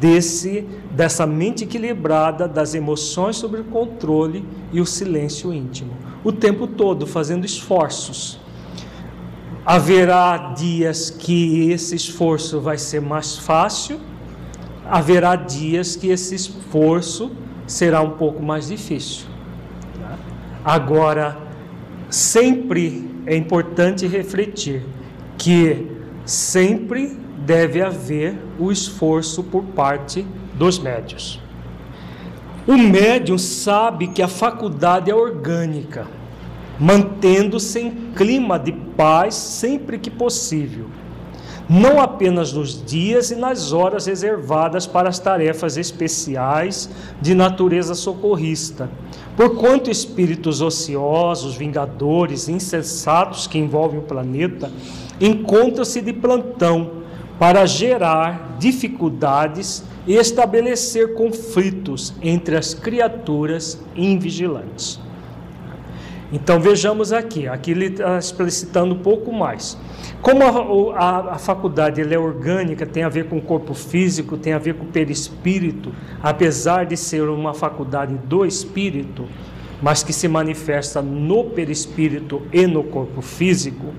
desse dessa mente equilibrada, das emoções sob controle e o silêncio íntimo, o tempo todo fazendo esforços. Haverá dias que esse esforço vai ser mais fácil, haverá dias que esse esforço será um pouco mais difícil. Agora, sempre é importante refletir que sempre deve haver o esforço por parte dos médios. O médium sabe que a faculdade é orgânica, mantendo-se em clima de paz sempre que possível, não apenas nos dias e nas horas reservadas para as tarefas especiais de natureza socorrista, porquanto espíritos ociosos, vingadores, insensatos que envolvem o planeta encontram-se de plantão para gerar dificuldades e estabelecer conflitos entre as criaturas invigilantes. Então vejamos aqui, aqui ele está explicitando um pouco mais. Como a, a, a faculdade é orgânica, tem a ver com o corpo físico, tem a ver com o perispírito, apesar de ser uma faculdade do espírito, mas que se manifesta no perispírito e no corpo físico,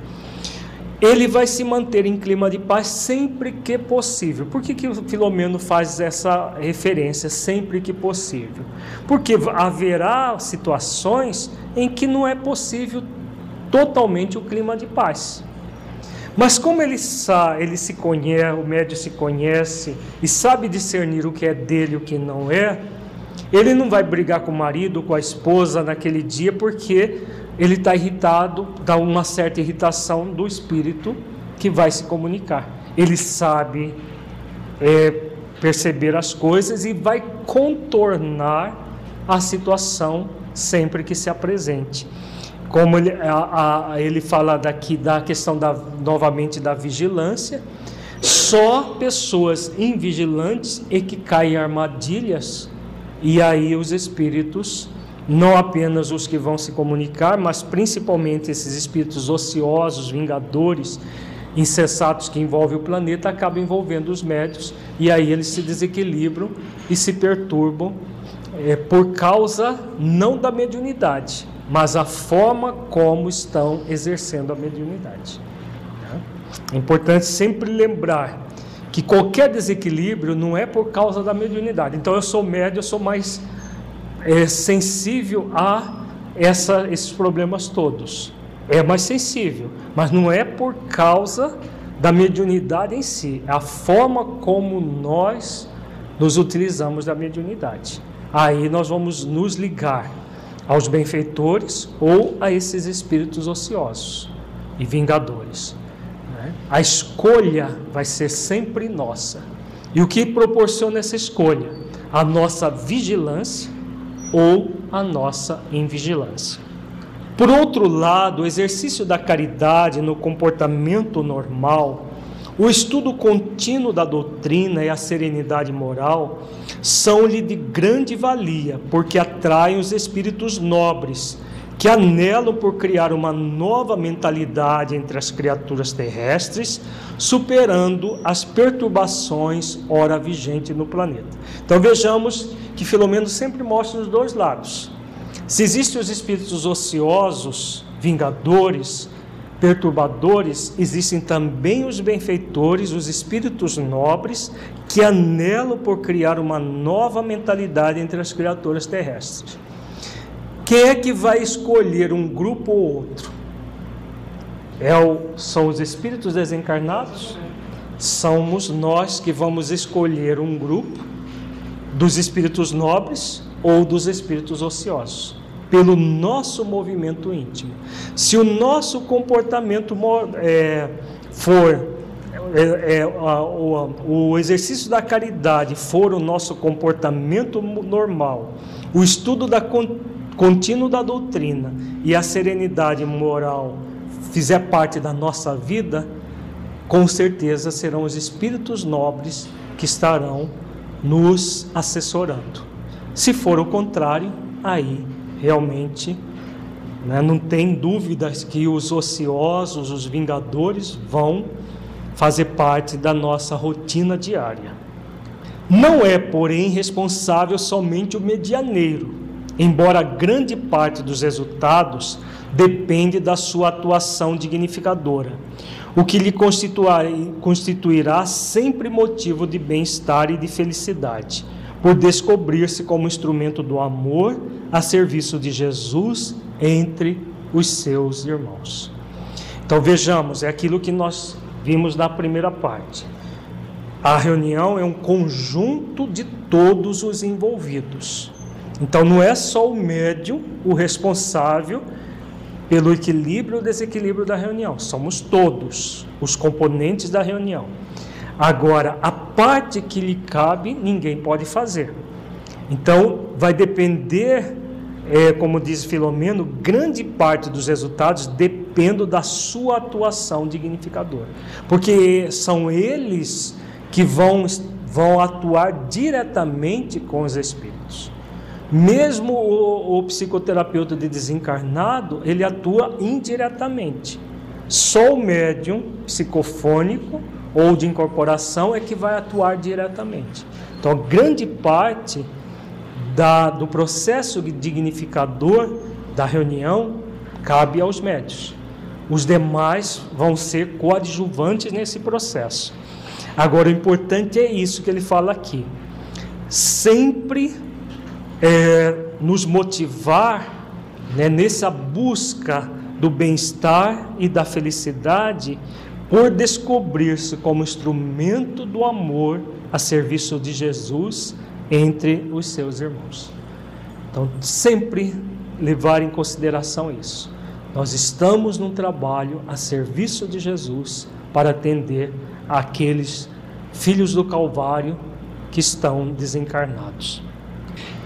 ele vai se manter em clima de paz sempre que possível. Por que, que o Filomeno faz essa referência sempre que possível? Porque haverá situações em que não é possível totalmente o clima de paz. Mas como ele ele se conhece, o médio se conhece e sabe discernir o que é dele e o que não é, ele não vai brigar com o marido, com a esposa naquele dia, porque ele está irritado, dá uma certa irritação do espírito que vai se comunicar. Ele sabe é, perceber as coisas e vai contornar a situação sempre que se apresente. Como ele, a, a, ele fala daqui da questão da, novamente da vigilância, só pessoas invigilantes e que caem em armadilhas, e aí os espíritos não apenas os que vão se comunicar, mas principalmente esses espíritos ociosos, vingadores, insensatos que envolvem o planeta, acabam envolvendo os médios e aí eles se desequilibram e se perturbam é, por causa não da mediunidade, mas a forma como estão exercendo a mediunidade. É importante sempre lembrar que qualquer desequilíbrio não é por causa da mediunidade. Então eu sou médio, eu sou mais é sensível a essa, esses problemas todos. É mais sensível, mas não é por causa da mediunidade em si, é a forma como nós nos utilizamos da mediunidade. Aí nós vamos nos ligar aos benfeitores ou a esses espíritos ociosos e vingadores. Né? A escolha vai ser sempre nossa. E o que proporciona essa escolha? A nossa vigilância ou a nossa invigilância. Por outro lado, o exercício da caridade no comportamento normal, o estudo contínuo da doutrina e a serenidade moral são-lhe de grande valia, porque atraem os espíritos nobres que anelam por criar uma nova mentalidade entre as criaturas terrestres, superando as perturbações ora vigentes no planeta. Então vejamos que Filomeno sempre mostra os dois lados. Se existem os espíritos ociosos, vingadores, perturbadores, existem também os benfeitores, os espíritos nobres, que anelam por criar uma nova mentalidade entre as criaturas terrestres. Quem é que vai escolher um grupo ou outro? É o, são os espíritos desencarnados? Somos nós que vamos escolher um grupo dos espíritos nobres ou dos espíritos ociosos, pelo nosso movimento íntimo. Se o nosso comportamento é, for é, é, o, o exercício da caridade for o nosso comportamento normal, o estudo da contínuo da doutrina e a serenidade moral fizer parte da nossa vida, com certeza serão os espíritos nobres que estarão nos assessorando. Se for o contrário, aí realmente né, não tem dúvidas que os ociosos, os vingadores vão fazer parte da nossa rotina diária. Não é, porém, responsável somente o medianeiro, embora grande parte dos resultados depende da sua atuação dignificadora o que lhe constituirá sempre motivo de bem-estar e de felicidade, por descobrir-se como instrumento do amor a serviço de Jesus entre os seus irmãos. Então vejamos, é aquilo que nós vimos na primeira parte. A reunião é um conjunto de todos os envolvidos. Então não é só o médium o responsável pelo equilíbrio ou desequilíbrio da reunião, somos todos os componentes da reunião. Agora, a parte que lhe cabe, ninguém pode fazer. Então, vai depender, é, como diz Filomeno, grande parte dos resultados depende da sua atuação dignificadora, porque são eles que vão, vão atuar diretamente com os espíritos. Mesmo o, o psicoterapeuta de desencarnado, ele atua indiretamente. Só o médium psicofônico ou de incorporação é que vai atuar diretamente. Então, grande parte da, do processo dignificador da reunião cabe aos médios. Os demais vão ser coadjuvantes nesse processo. Agora, o importante é isso que ele fala aqui. Sempre é, nos motivar né, nessa busca do bem-estar e da felicidade por descobrir-se como instrumento do amor a serviço de Jesus entre os seus irmãos. Então, sempre levar em consideração isso. Nós estamos num trabalho a serviço de Jesus para atender aqueles filhos do Calvário que estão desencarnados.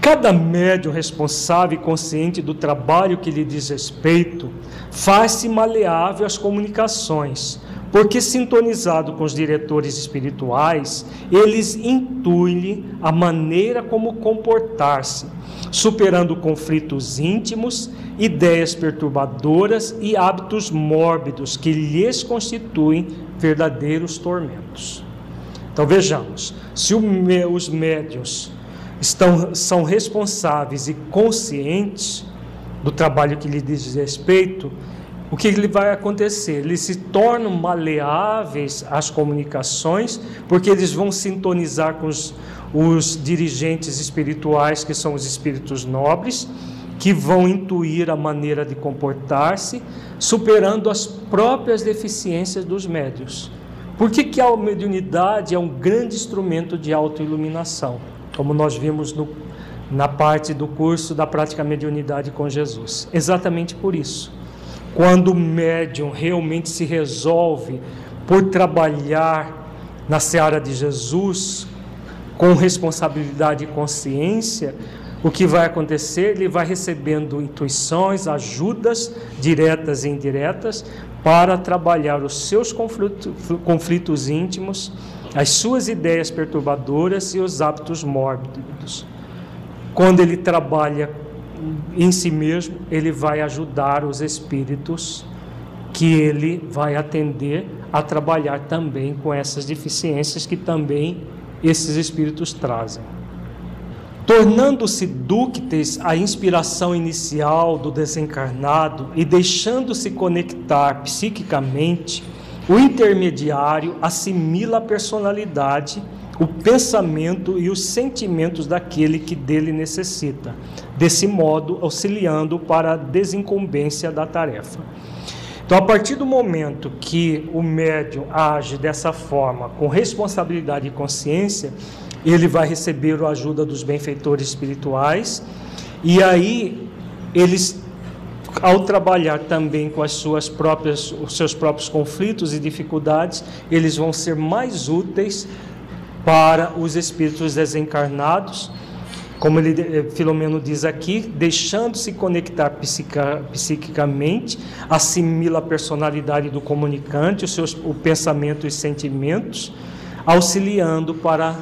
Cada médium responsável e consciente do trabalho que lhe diz respeito faz-se maleável às comunicações, porque sintonizado com os diretores espirituais, eles intuem-lhe a maneira como comportar-se, superando conflitos íntimos, ideias perturbadoras e hábitos mórbidos que lhes constituem verdadeiros tormentos. Então vejamos, se os médios estão, são responsáveis e conscientes do trabalho que lhe diz respeito, o que ele vai acontecer? Eles se tornam maleáveis às comunicações, porque eles vão sintonizar com os, os dirigentes espirituais, que são os espíritos nobres, que vão intuir a maneira de comportar-se, superando as próprias deficiências dos médios. Por que, que a mediunidade é um grande instrumento de autoiluminação? Como nós vimos no, na parte do curso da prática mediunidade com Jesus. Exatamente por isso quando o médium realmente se resolve por trabalhar na seara de Jesus com responsabilidade e consciência, o que vai acontecer? Ele vai recebendo intuições, ajudas diretas e indiretas para trabalhar os seus conflitos, conflitos íntimos, as suas ideias perturbadoras e os hábitos mórbidos. Quando ele trabalha em si mesmo, ele vai ajudar os espíritos que ele vai atender a trabalhar também com essas deficiências que também esses espíritos trazem. Tornando-se dúcteis a inspiração inicial do desencarnado e deixando-se conectar psiquicamente, o intermediário assimila a personalidade o pensamento e os sentimentos daquele que dele necessita, desse modo auxiliando para a desincumbência da tarefa. Então, a partir do momento que o médium age dessa forma, com responsabilidade e consciência, ele vai receber a ajuda dos benfeitores espirituais, e aí eles ao trabalhar também com as suas próprias, os seus próprios conflitos e dificuldades, eles vão ser mais úteis para os espíritos desencarnados, como ele, eh, Filomeno diz aqui, deixando-se conectar psica, psiquicamente, assimila a personalidade do comunicante, os seus, o pensamento e sentimentos, auxiliando para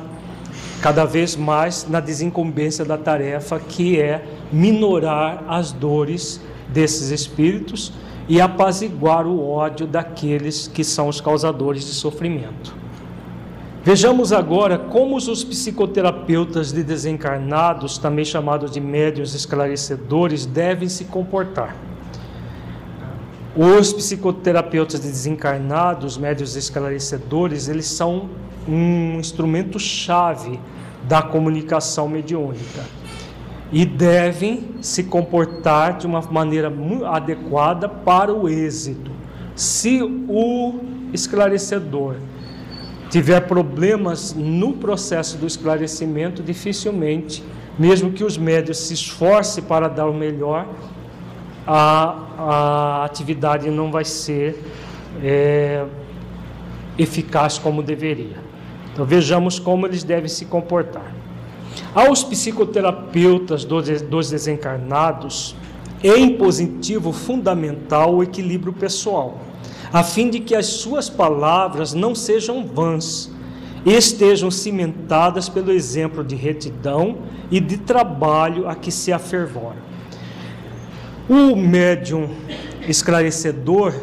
cada vez mais na desincumbência da tarefa que é minorar as dores desses espíritos e apaziguar o ódio daqueles que são os causadores de sofrimento. Vejamos agora como os psicoterapeutas de desencarnados, também chamados de médios esclarecedores, devem se comportar. Os psicoterapeutas de desencarnados, médios esclarecedores, eles são um instrumento chave da comunicação mediúnica e devem se comportar de uma maneira adequada para o êxito. Se o esclarecedor tiver problemas no processo do esclarecimento, dificilmente, mesmo que os médios se esforcem para dar o melhor, a, a atividade não vai ser é, eficaz como deveria. Então vejamos como eles devem se comportar. Aos psicoterapeutas dos desencarnados, é impositivo fundamental o equilíbrio pessoal a fim de que as suas palavras não sejam vãs, estejam cimentadas pelo exemplo de retidão e de trabalho a que se afervora. O médium esclarecedor,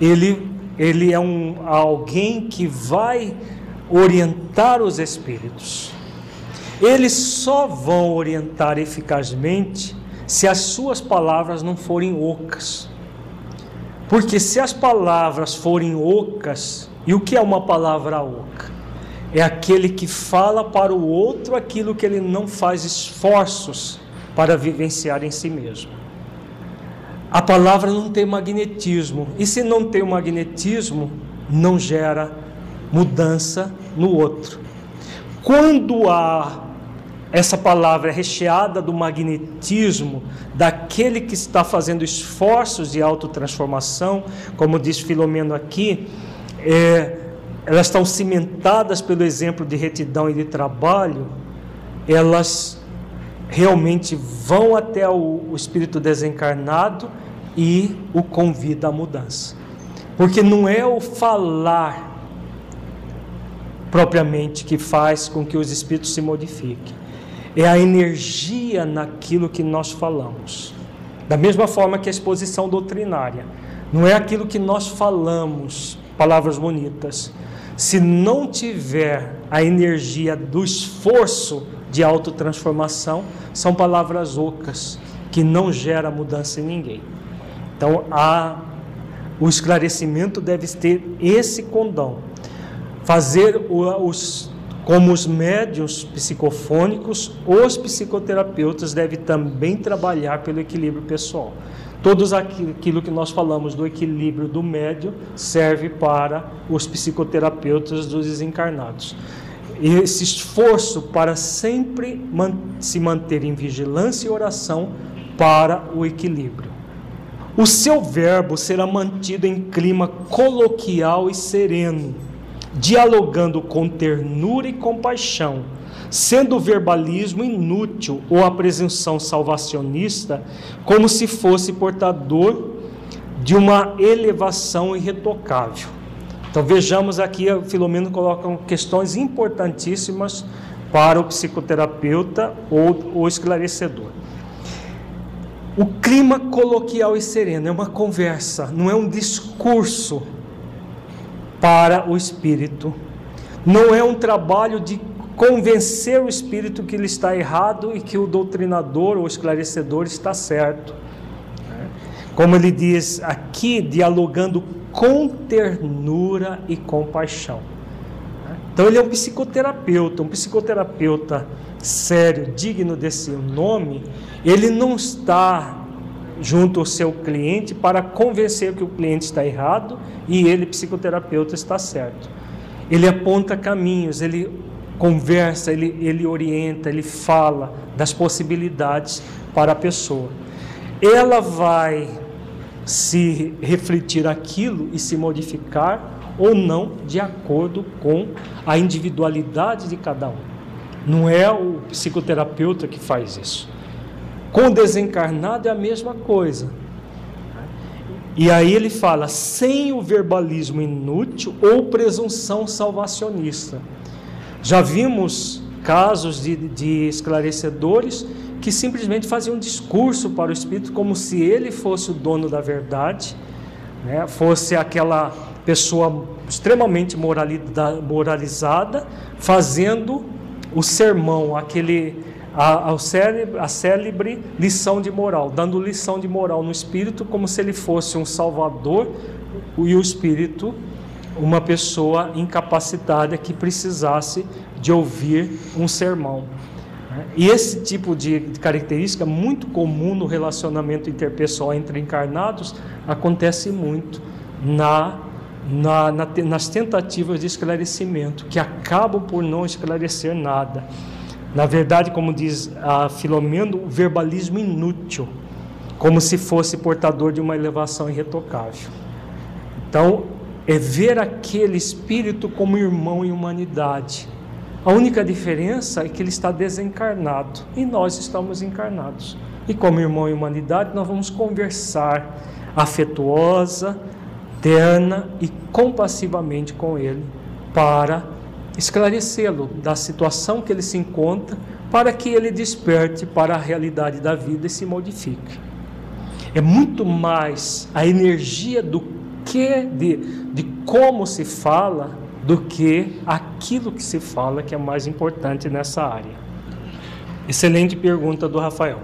ele, ele é um, alguém que vai orientar os espíritos. Eles só vão orientar eficazmente se as suas palavras não forem ocas porque se as palavras forem ocas, e o que é uma palavra oca? É aquele que fala para o outro aquilo que ele não faz esforços para vivenciar em si mesmo. A palavra não tem magnetismo, e se não tem magnetismo, não gera mudança no outro. Quando há essa palavra é recheada do magnetismo daquele que está fazendo esforços de autotransformação, como diz Filomeno aqui, é, elas estão cimentadas pelo exemplo de retidão e de trabalho, elas realmente vão até o, o espírito desencarnado e o convida à mudança. Porque não é o falar propriamente que faz com que os espíritos se modifiquem é a energia naquilo que nós falamos. Da mesma forma que a exposição doutrinária, não é aquilo que nós falamos, palavras bonitas. Se não tiver a energia do esforço de autotransformação, são palavras ocas que não gera mudança em ninguém. Então, a, o esclarecimento deve ter esse condão. Fazer os como os médios psicofônicos, os psicoterapeutas devem também trabalhar pelo equilíbrio pessoal. Todos aquilo que nós falamos do equilíbrio do médio serve para os psicoterapeutas dos desencarnados. Esse esforço para sempre se manter em vigilância e oração para o equilíbrio. O seu verbo será mantido em clima coloquial e sereno dialogando com ternura e compaixão, sendo o verbalismo inútil ou a presunção salvacionista como se fosse portador de uma elevação irretocável. Então vejamos aqui, Filomeno coloca questões importantíssimas para o psicoterapeuta ou o esclarecedor. O clima coloquial e sereno é uma conversa, não é um discurso para o espírito. Não é um trabalho de convencer o espírito que ele está errado e que o doutrinador ou esclarecedor está certo. Como ele diz aqui, dialogando com ternura e compaixão. Então ele é um psicoterapeuta, um psicoterapeuta sério, digno desse nome, ele não está junto ao seu cliente para convencer que o cliente está errado e ele, psicoterapeuta, está certo. Ele aponta caminhos, ele conversa, ele, ele orienta, ele fala das possibilidades para a pessoa. Ela vai se refletir aquilo e se modificar ou não de acordo com a individualidade de cada um. Não é o psicoterapeuta que faz isso. Com desencarnado é a mesma coisa. E aí ele fala, sem o verbalismo inútil ou presunção salvacionista. Já vimos casos de, de esclarecedores que simplesmente faziam um discurso para o Espírito como se ele fosse o dono da verdade, né? fosse aquela pessoa extremamente moralizada, fazendo o sermão, aquele a, a, célebre, a célebre lição de moral, dando lição de moral no espírito como se ele fosse um salvador e o espírito uma pessoa incapacitada que precisasse de ouvir um sermão. E esse tipo de característica muito comum no relacionamento interpessoal entre encarnados acontece muito na na, na, nas tentativas de esclarecimento, que acabam por não esclarecer nada. Na verdade, como diz a Filomeno, o verbalismo inútil, como se fosse portador de uma elevação irretocável. Então, é ver aquele espírito como irmão em humanidade. A única diferença é que ele está desencarnado e nós estamos encarnados. E como irmão em humanidade, nós vamos conversar afetuosa, terna e compassivamente com ele para esclarecê-lo da situação que ele se encontra, para que ele desperte para a realidade da vida e se modifique. É muito mais a energia do que, de, de como se fala, do que aquilo que se fala que é mais importante nessa área. Excelente pergunta do Rafael.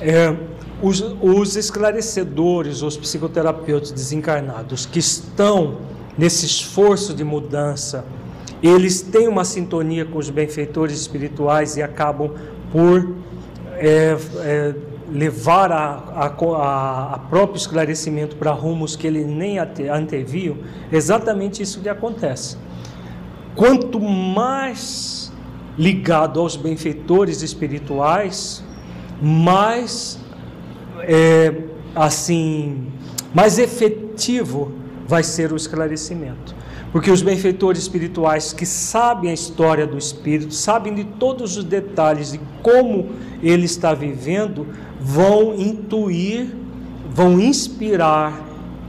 É, os, os esclarecedores, os psicoterapeutas desencarnados que estão nesse esforço de mudança, eles têm uma sintonia com os benfeitores espirituais e acabam por é, é, levar a, a, a, próprio esclarecimento para rumos que ele nem anteviu, exatamente isso que acontece. Quanto mais ligado aos benfeitores espirituais, mais é, assim, mais efetivo vai ser o esclarecimento. Porque os benfeitores espirituais que sabem a história do espírito, sabem de todos os detalhes de como ele está vivendo, vão intuir, vão inspirar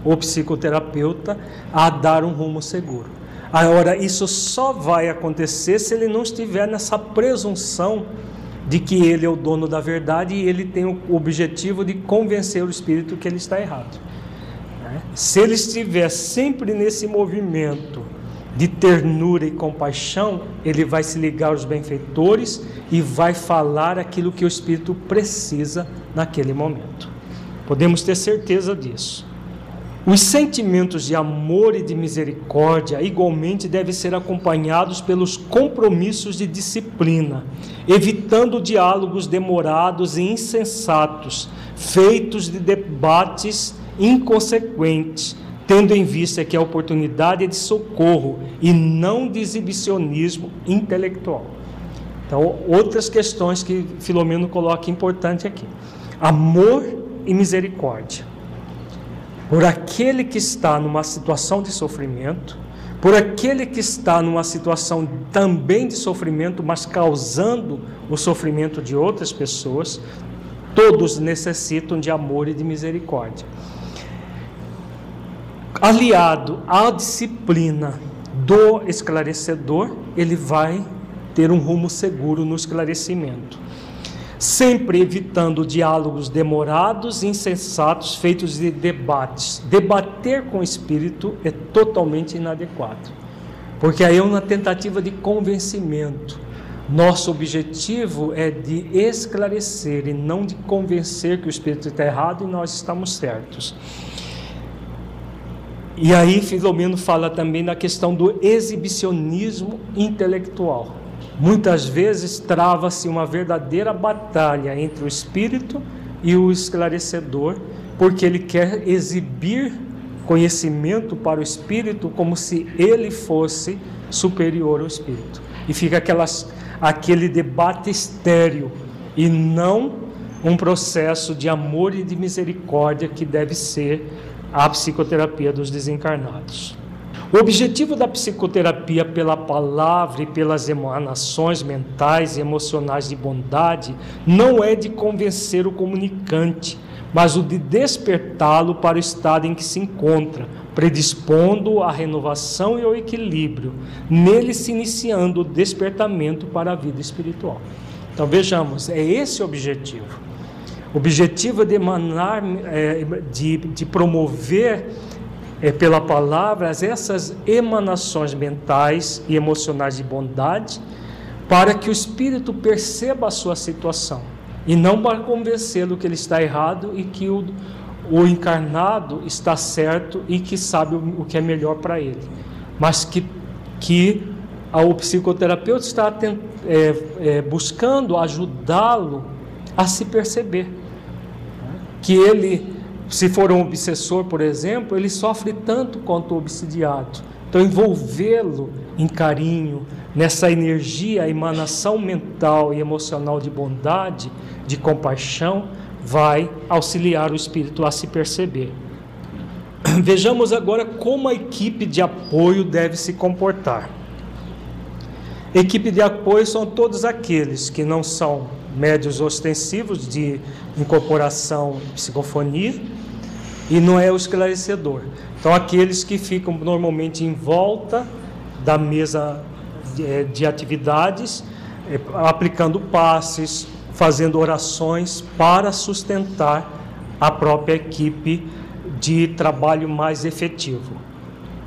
o psicoterapeuta a dar um rumo seguro. Agora, isso só vai acontecer se ele não estiver nessa presunção de que ele é o dono da verdade e ele tem o objetivo de convencer o espírito que ele está errado. Né? Se ele estiver sempre nesse movimento de ternura e compaixão, ele vai se ligar aos benfeitores e vai falar aquilo que o espírito precisa naquele momento. Podemos ter certeza disso. Os sentimentos de amor e de misericórdia igualmente devem ser acompanhados pelos compromissos de disciplina, evitando diálogos demorados e insensatos, feitos de debates inconsequentes, tendo em vista que a oportunidade é de socorro e não de exibicionismo intelectual. Então, outras questões que Filomeno coloca importante aqui: amor e misericórdia por aquele que está numa situação de sofrimento, por aquele que está numa situação também de sofrimento, mas causando o sofrimento de outras pessoas, todos necessitam de amor e de misericórdia. Aliado à disciplina do esclarecedor, ele vai ter um rumo seguro no esclarecimento sempre evitando diálogos demorados, insensatos, feitos de debates. Debater com o espírito é totalmente inadequado, porque aí é uma tentativa de convencimento. Nosso objetivo é de esclarecer e não de convencer que o espírito está errado e nós estamos certos. E aí Filomeno fala também da questão do exibicionismo intelectual. Muitas vezes trava-se uma verdadeira batalha entre o espírito e o esclarecedor, porque ele quer exibir conhecimento para o espírito como se ele fosse superior ao espírito. E fica aquelas, aquele debate estéreo e não um processo de amor e de misericórdia que deve ser a psicoterapia dos desencarnados. O objetivo da psicoterapia pela palavra e pelas emanações mentais e emocionais de bondade não é de convencer o comunicante, mas o de despertá-lo para o estado em que se encontra, predispondo à renovação e ao equilíbrio, nele se iniciando o despertamento para a vida espiritual. Então vejamos, é esse o objetivo. Objetivo é de emanar, é, de, de promover é, pela palavra essas emanações mentais e emocionais de bondade, para que o espírito perceba a sua situação e não para convencê-lo que ele está errado e que o, o encarnado está certo e que sabe o, o que é melhor para ele, mas que, que o psicoterapeuta está é, é, buscando ajudá-lo a se perceber que ele se for um obsessor, por exemplo, ele sofre tanto quanto o obsidiado. Então, envolvê-lo em carinho, nessa energia, emanação mental e emocional de bondade, de compaixão, vai auxiliar o espírito a se perceber. <clears throat> Vejamos agora como a equipe de apoio deve se comportar. Equipe de apoio são todos aqueles que não são médios ostensivos de incorporação psicofonia e não é o esclarecedor. Então, aqueles que ficam normalmente em volta da mesa de, eh, de atividades, eh, aplicando passes, fazendo orações para sustentar a própria equipe de trabalho mais efetivo.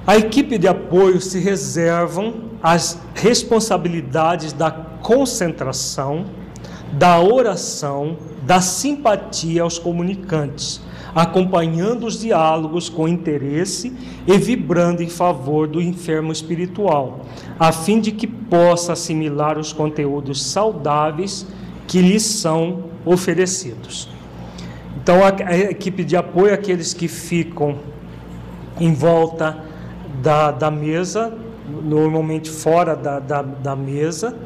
A equipe de apoio se reservam as responsabilidades da concentração, da oração, da simpatia aos comunicantes, acompanhando os diálogos com interesse e vibrando em favor do enfermo espiritual, a fim de que possa assimilar os conteúdos saudáveis que lhes são oferecidos. Então, a, equipe de apoio, aqueles que ficam em volta da, da mesa, normalmente fora da, da, da mesa,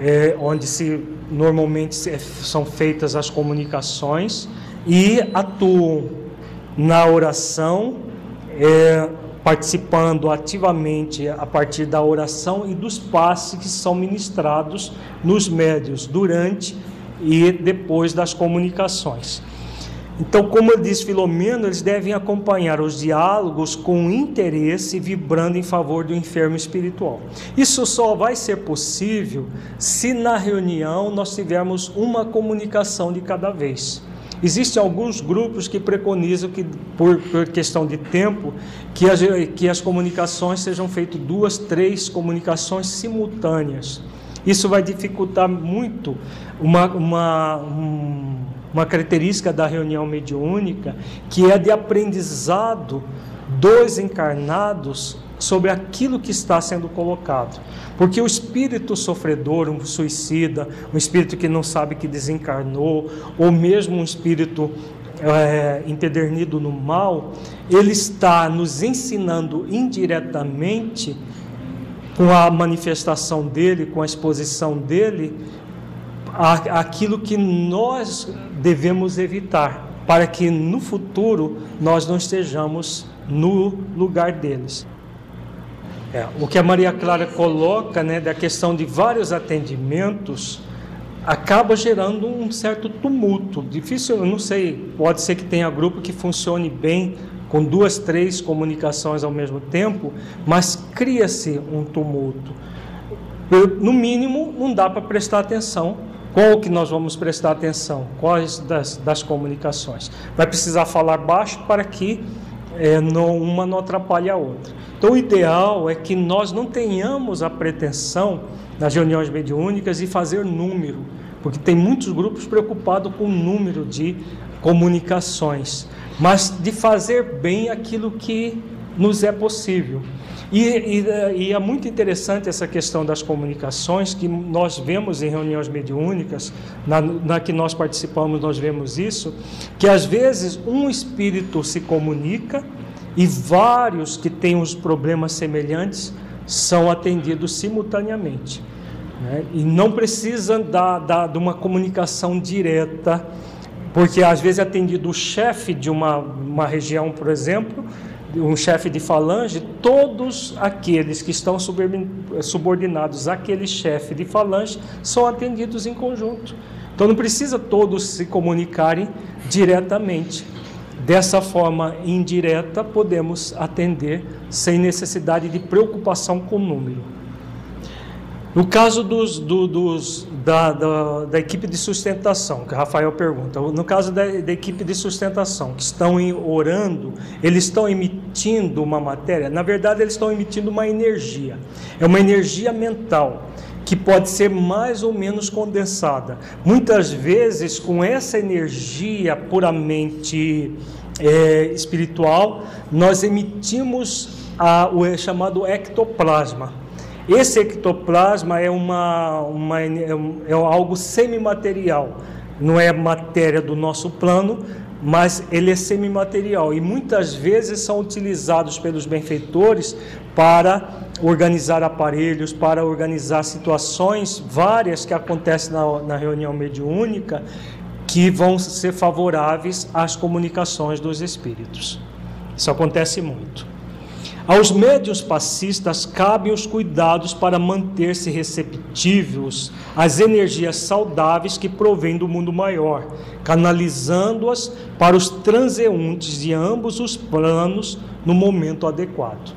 é, onde se normalmente são feitas as comunicações e atuam na oração, é, participando ativamente a partir da oração e dos passes que são ministrados nos médios durante e depois das comunicações. Então, como diz Filomeno, eles devem acompanhar os diálogos com interesse, vibrando em favor do enfermo espiritual. Isso só vai ser possível se na reunião nós tivermos uma comunicação de cada vez. Existem alguns grupos que preconizam que, por, por questão de tempo, que as, que as comunicações sejam feitas duas, três comunicações simultâneas. Isso vai dificultar muito uma, uma um, uma característica da reunião mediúnica, que é de aprendizado dos encarnados sobre aquilo que está sendo colocado. Porque o espírito sofredor, um suicida, um espírito que não sabe que desencarnou, ou mesmo um espírito é, empedernido no mal, ele está nos ensinando indiretamente, com a manifestação dele, com a exposição dele, aquilo que nós devemos evitar, para que no futuro nós não estejamos no lugar deles. É, o que a Maria Clara coloca, né, da questão de vários atendimentos, acaba gerando um certo tumulto. Difícil, eu não sei, pode ser que tenha grupo que funcione bem com duas, três comunicações ao mesmo tempo, mas cria-se um tumulto. No mínimo, não dá para prestar atenção qual que nós vamos prestar atenção? Quais das, das comunicações? Vai precisar falar baixo para que é, não, uma não atrapalhe a outra. Então, o ideal é que nós não tenhamos a pretensão nas reuniões mediúnicas de fazer número, porque tem muitos grupos preocupados com o número de comunicações, mas de fazer bem aquilo que nos é possível. E, e, e, é muito interessante essa questão das comunicações, que nós vemos em reuniões mediúnicas, na, na que nós participamos, nós vemos isso, que às vezes um espírito se comunica e vários que têm os problemas semelhantes são atendidos simultaneamente. Né? E não precisa da, da, de uma comunicação direta, porque às vezes é atendido o chefe de uma, uma região, por exemplo, um chefe de falange, todos aqueles que estão subordinados àquele chefe de falange são atendidos em conjunto. Então não precisa todos se comunicarem diretamente. Dessa forma indireta, podemos atender sem necessidade de preocupação com o número. No caso dos, do, dos, da, da, da, equipe de sustentação, que Rafael pergunta, no caso da, da, equipe de sustentação, que estão orando, eles estão emitindo uma matéria, na verdade, eles estão emitindo uma energia, é uma energia mental que pode ser mais ou menos condensada. Muitas vezes, com essa energia puramente é, espiritual, nós emitimos a, o chamado ectoplasma esse ectoplasma é, uma, uma, é, é algo semimaterial, não é matéria do nosso plano, mas ele é semimaterial e muitas vezes são utilizados pelos benfeitores para organizar aparelhos, para organizar situações várias que acontecem na, na reunião mediúnica que vão ser favoráveis às comunicações dos espíritos. Isso acontece muito. Aos médios passistas cabem os cuidados para manter-se receptivos às energias saudáveis que provêm do mundo maior, canalizando-as para os transeuntes de ambos os planos no momento adequado.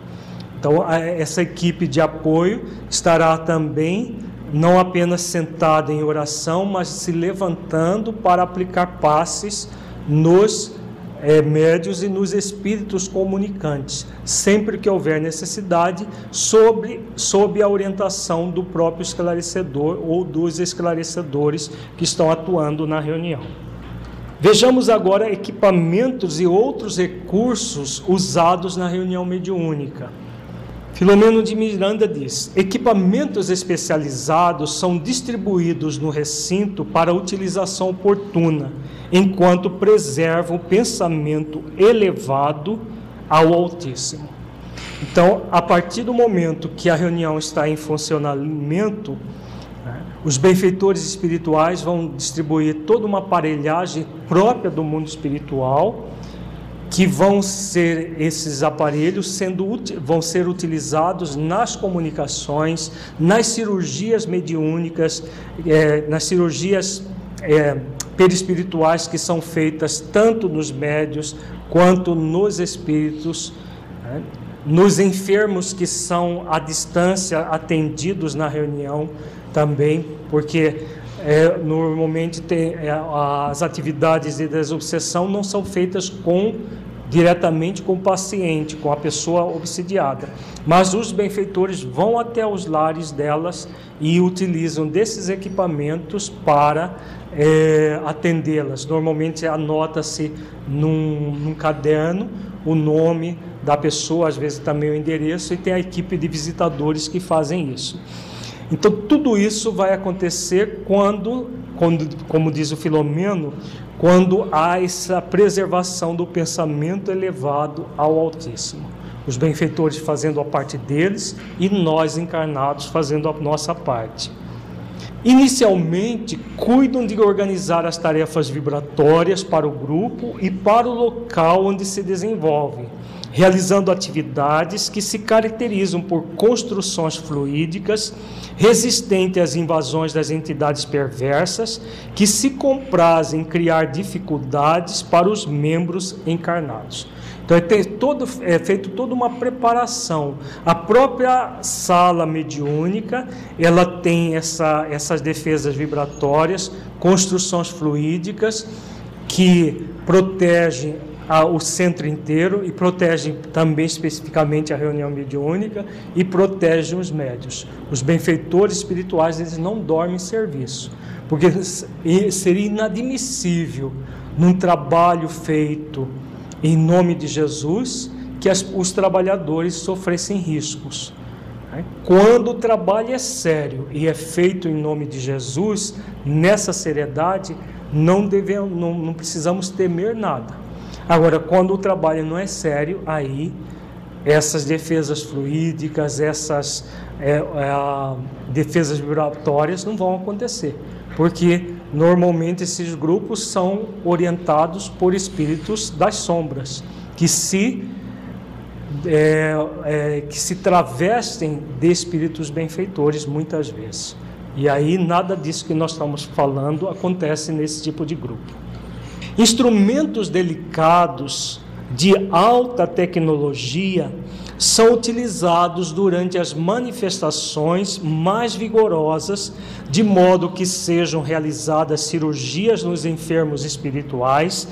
Então, essa equipe de apoio estará também não apenas sentada em oração, mas se levantando para aplicar passes nos é, médios e nos espíritos comunicantes, sempre que houver necessidade, sobre, sob a orientação do próprio esclarecedor ou dos esclarecedores que estão atuando na reunião. Vejamos agora equipamentos e outros recursos usados na reunião mediúnica. Filomeno de Miranda diz: equipamentos especializados são distribuídos no recinto para utilização oportuna enquanto preserva o pensamento elevado ao Altíssimo. Então, a partir do momento que a reunião está em funcionamento, né, os benfeitores espirituais vão distribuir toda uma aparelhagem própria do mundo espiritual, que vão ser esses aparelhos sendo vão ser utilizados nas comunicações, nas cirurgias mediúnicas, é, nas cirurgias é, perispirituais que são feitas tanto nos médios quanto nos espíritos, né? nos enfermos que são à distância atendidos na reunião também, porque é, normalmente tem, é, as atividades de desobsessão não são feitas com diretamente com o paciente, com a pessoa obsidiada. Mas os benfeitores vão até os lares delas e utilizam desses equipamentos para é, atendê-las. Normalmente anota-se num, num caderno o nome da pessoa, às vezes também o endereço, e tem a equipe de visitadores que fazem isso. Então, tudo isso vai acontecer quando, quando, como diz o Filomeno, quando há essa preservação do pensamento elevado ao Altíssimo. Os benfeitores fazendo a parte deles e nós encarnados fazendo a nossa parte. Inicialmente, cuidam de organizar as tarefas vibratórias para o grupo e para o local onde se desenvolvem, realizando atividades que se caracterizam por construções fluídicas, resistentes às invasões das entidades perversas, que se comprazem em criar dificuldades para os membros encarnados. Então é, todo, é feito toda uma preparação. A própria sala mediúnica, ela tem essa, essas defesas vibratórias, construções fluídicas que protegem o centro inteiro e protegem também especificamente a reunião mediúnica e protegem os médios. Os benfeitores espirituais eles não dormem em serviço, porque seria inadmissível num trabalho feito em nome de Jesus, que as, os trabalhadores sofressem riscos. Né? Quando o trabalho é sério e é feito em nome de Jesus, nessa seriedade, não, devemos, não, não precisamos temer nada. Agora, quando o trabalho não é sério, aí essas defesas fluídicas, essas é, é, defesas vibratórias não vão acontecer, porque Normalmente esses grupos são orientados por espíritos das sombras, que se é, é, que se travestem de espíritos benfeitores muitas vezes. E aí nada disso que nós estamos falando acontece nesse tipo de grupo. Instrumentos delicados de alta tecnologia são utilizados durante as manifestações mais vigorosas, de modo que sejam realizadas cirurgias nos enfermos espirituais,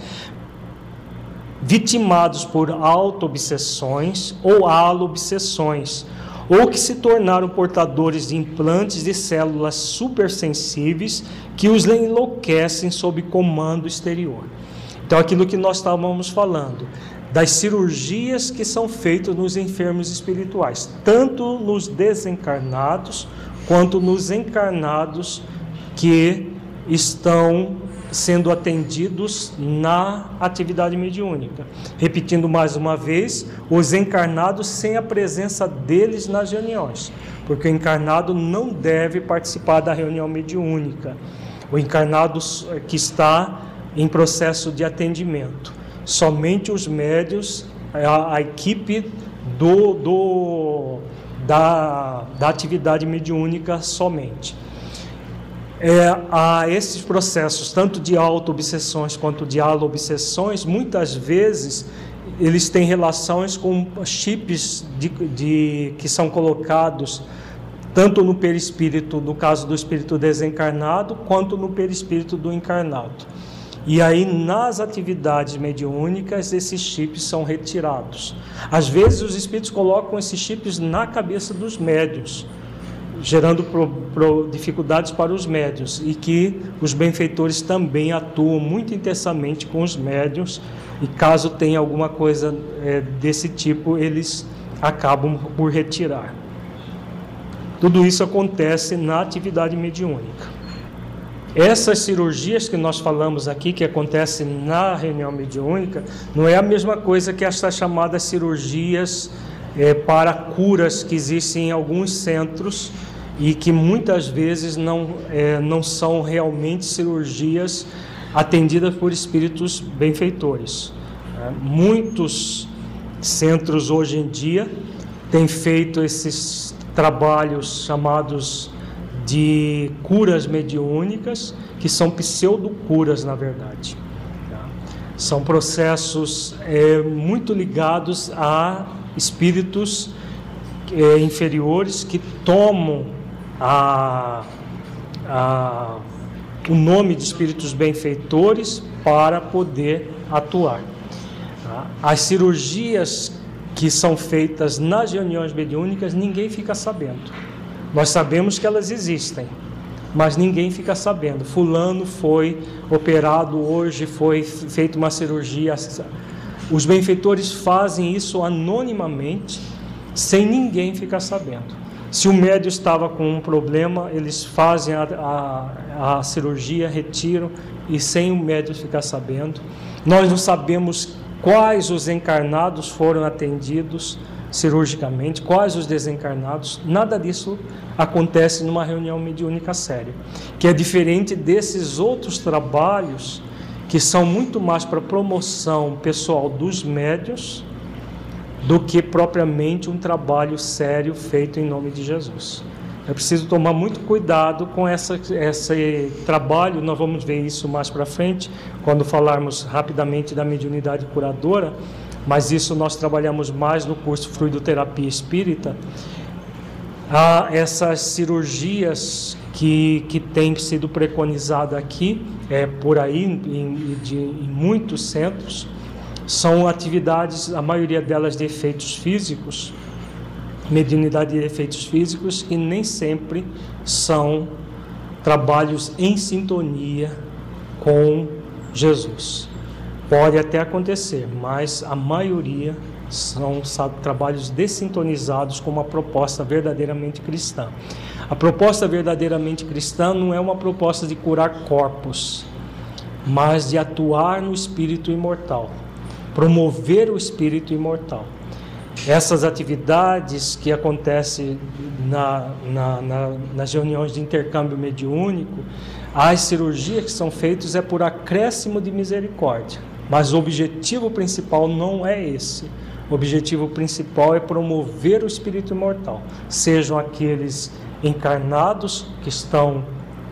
vitimados por auto-obsessões ou alo-obsessões, ou que se tornaram portadores de implantes de células supersensíveis que os enlouquecem sob comando exterior. Então, aquilo que nós estávamos falando, das cirurgias que são feitas nos enfermos espirituais, tanto nos desencarnados quanto nos encarnados que estão sendo atendidos na atividade mediúnica. Repetindo mais uma vez, os encarnados sem a presença deles nas reuniões, porque o encarnado não deve participar da reunião mediúnica. O encarnado que está em processo de atendimento. Somente os médios, a, a equipe do, do, da, da atividade mediúnica somente é, a esses processos, tanto de auto-obsessões quanto de alo-obsessões, muitas vezes eles têm relações com chips de, de, que são colocados tanto no perispírito, no caso do espírito desencarnado, quanto no perispírito do encarnado. E aí, nas atividades mediúnicas, esses chips são retirados. Às vezes, os espíritos colocam esses chips na cabeça dos médios gerando pro, pro, dificuldades para os médios e que os benfeitores também atuam muito intensamente com os médios e caso tenha alguma coisa é, desse tipo eles acabam por retirar. Tudo isso acontece na atividade mediúnica. Essas cirurgias que nós falamos aqui, que acontecem na reunião mediúnica, não é a mesma coisa que essas chamadas cirurgias é, para curas que existem em alguns centros e que muitas vezes não, é, não são realmente cirurgias atendidas por espíritos benfeitores. É, muitos centros hoje em dia têm feito esses trabalhos chamados de curas mediúnicas, que são pseudo-curas, na verdade. Tá? São processos é, muito ligados a espíritos é, inferiores que tomam a, a, o nome de espíritos benfeitores para poder atuar. Tá? As cirurgias que são feitas nas reuniões mediúnicas, ninguém fica sabendo. Nós sabemos que elas existem, mas ninguém fica sabendo. Fulano foi operado hoje, foi feita uma cirurgia. Os benfeitores fazem isso anonimamente, sem ninguém ficar sabendo. Se o médio estava com um problema, eles fazem a, a, a cirurgia, retiram e sem o médio ficar sabendo. Nós não sabemos quais os encarnados foram atendidos cirurgicamente, quais os desencarnados, nada disso acontece numa reunião mediúnica séria, que é diferente desses outros trabalhos que são muito mais para promoção pessoal dos médios do que propriamente um trabalho sério feito em nome de Jesus. É preciso tomar muito cuidado com essa, esse trabalho, nós vamos ver isso mais para frente, quando falarmos rapidamente da mediunidade curadora, mas isso nós trabalhamos mais no curso Fluidoterapia Espírita. Há essas cirurgias que, que têm sido preconizadas aqui, é, por aí, em, de, em muitos centros, são atividades, a maioria delas de efeitos físicos, mediunidade de efeitos físicos, que nem sempre são trabalhos em sintonia com Jesus. Pode até acontecer, mas a maioria são sabe, trabalhos dessintonizados com uma proposta verdadeiramente cristã. A proposta verdadeiramente cristã não é uma proposta de curar corpos, mas de atuar no espírito imortal promover o espírito imortal. Essas atividades que acontecem na, na, na, nas reuniões de intercâmbio mediúnico, as cirurgias que são feitas é por acréscimo de misericórdia, mas o objetivo principal não é esse. O objetivo principal é promover o espírito imortal, sejam aqueles encarnados que estão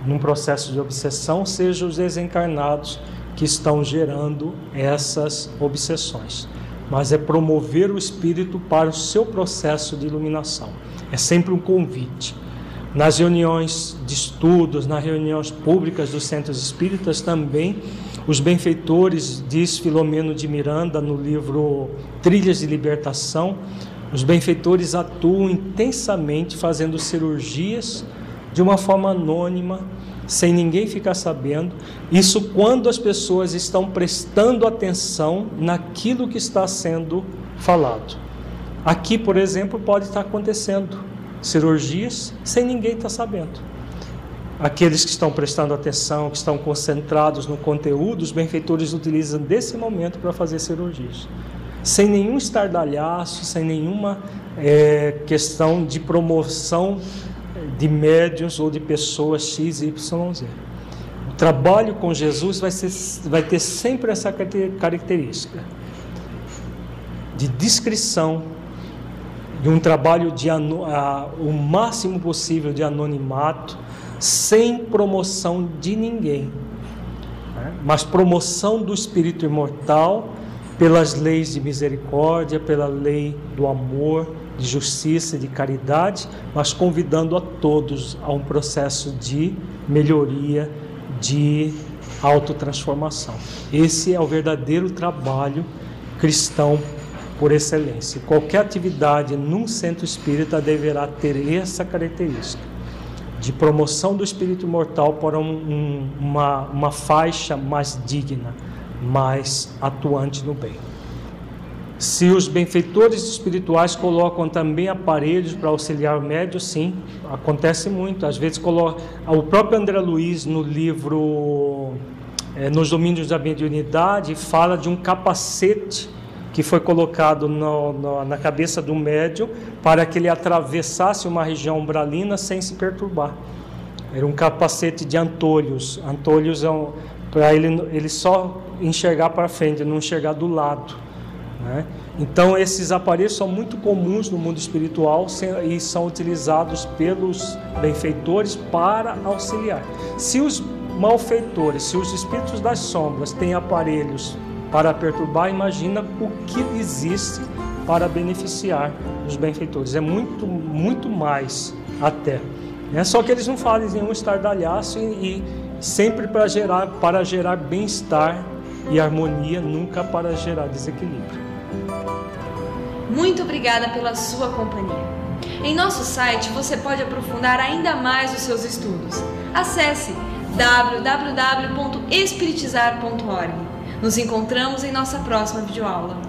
num processo de obsessão, sejam os desencarnados que estão gerando essas obsessões, mas é promover o espírito para o seu processo de iluminação. É sempre um convite. Nas reuniões de estudos, nas reuniões públicas dos centros espíritas também, os benfeitores, diz Filomeno de Miranda no livro Trilhas de Libertação, os benfeitores atuam intensamente fazendo cirurgias de uma forma anônima sem ninguém ficar sabendo. Isso quando as pessoas estão prestando atenção naquilo que está sendo falado. Aqui, por exemplo, pode estar acontecendo cirurgias sem ninguém estar sabendo. aqueles que estão prestando atenção, que estão concentrados no conteúdo, os benfeitores utilizam desse momento para fazer cirurgias. Sem nenhum estardalhaço, sem nenhuma é, questão de promoção de médios ou de pessoas X, Y, Z. O trabalho com Jesus vai, ser, vai ter sempre essa característica de descrição, de um trabalho de a, o máximo possível de anonimato, sem promoção de ninguém, né? mas promoção do espírito imortal pelas leis de misericórdia, pela lei do amor, de justiça e de caridade, mas convidando a todos a um processo de melhoria, de autotransformação. Esse é o verdadeiro trabalho cristão por excelência. Qualquer atividade num centro espírita deverá ter essa característica de promoção do espírito mortal para um, um, uma, uma faixa mais digna, mais atuante no bem. Se os benfeitores espirituais colocam também aparelhos para auxiliar o médio, sim, acontece muito. Às vezes coloca o próprio André Luiz no livro é, Nos Domínios da Mediunidade fala de um capacete que foi colocado no, no, na cabeça do médium para que ele atravessasse uma região umbralina sem se perturbar. Era um capacete de antolhos. Antolhos é um, para ele, ele só enxergar para frente, não enxergar do lado. Né? Então, esses aparelhos são muito comuns no mundo espiritual e são utilizados pelos benfeitores para auxiliar. Se os malfeitores, se os espíritos das sombras têm aparelhos para perturbar, imagina o que existe para beneficiar os benfeitores. É muito, muito mais até. Né? Só que eles não fazem um estardalhaço e, e sempre para gerar, para gerar bem-estar e harmonia, nunca para gerar desequilíbrio. Muito obrigada pela sua companhia. Em nosso site você pode aprofundar ainda mais os seus estudos. Acesse www.espiritizar.org. Nos encontramos em nossa próxima videoaula.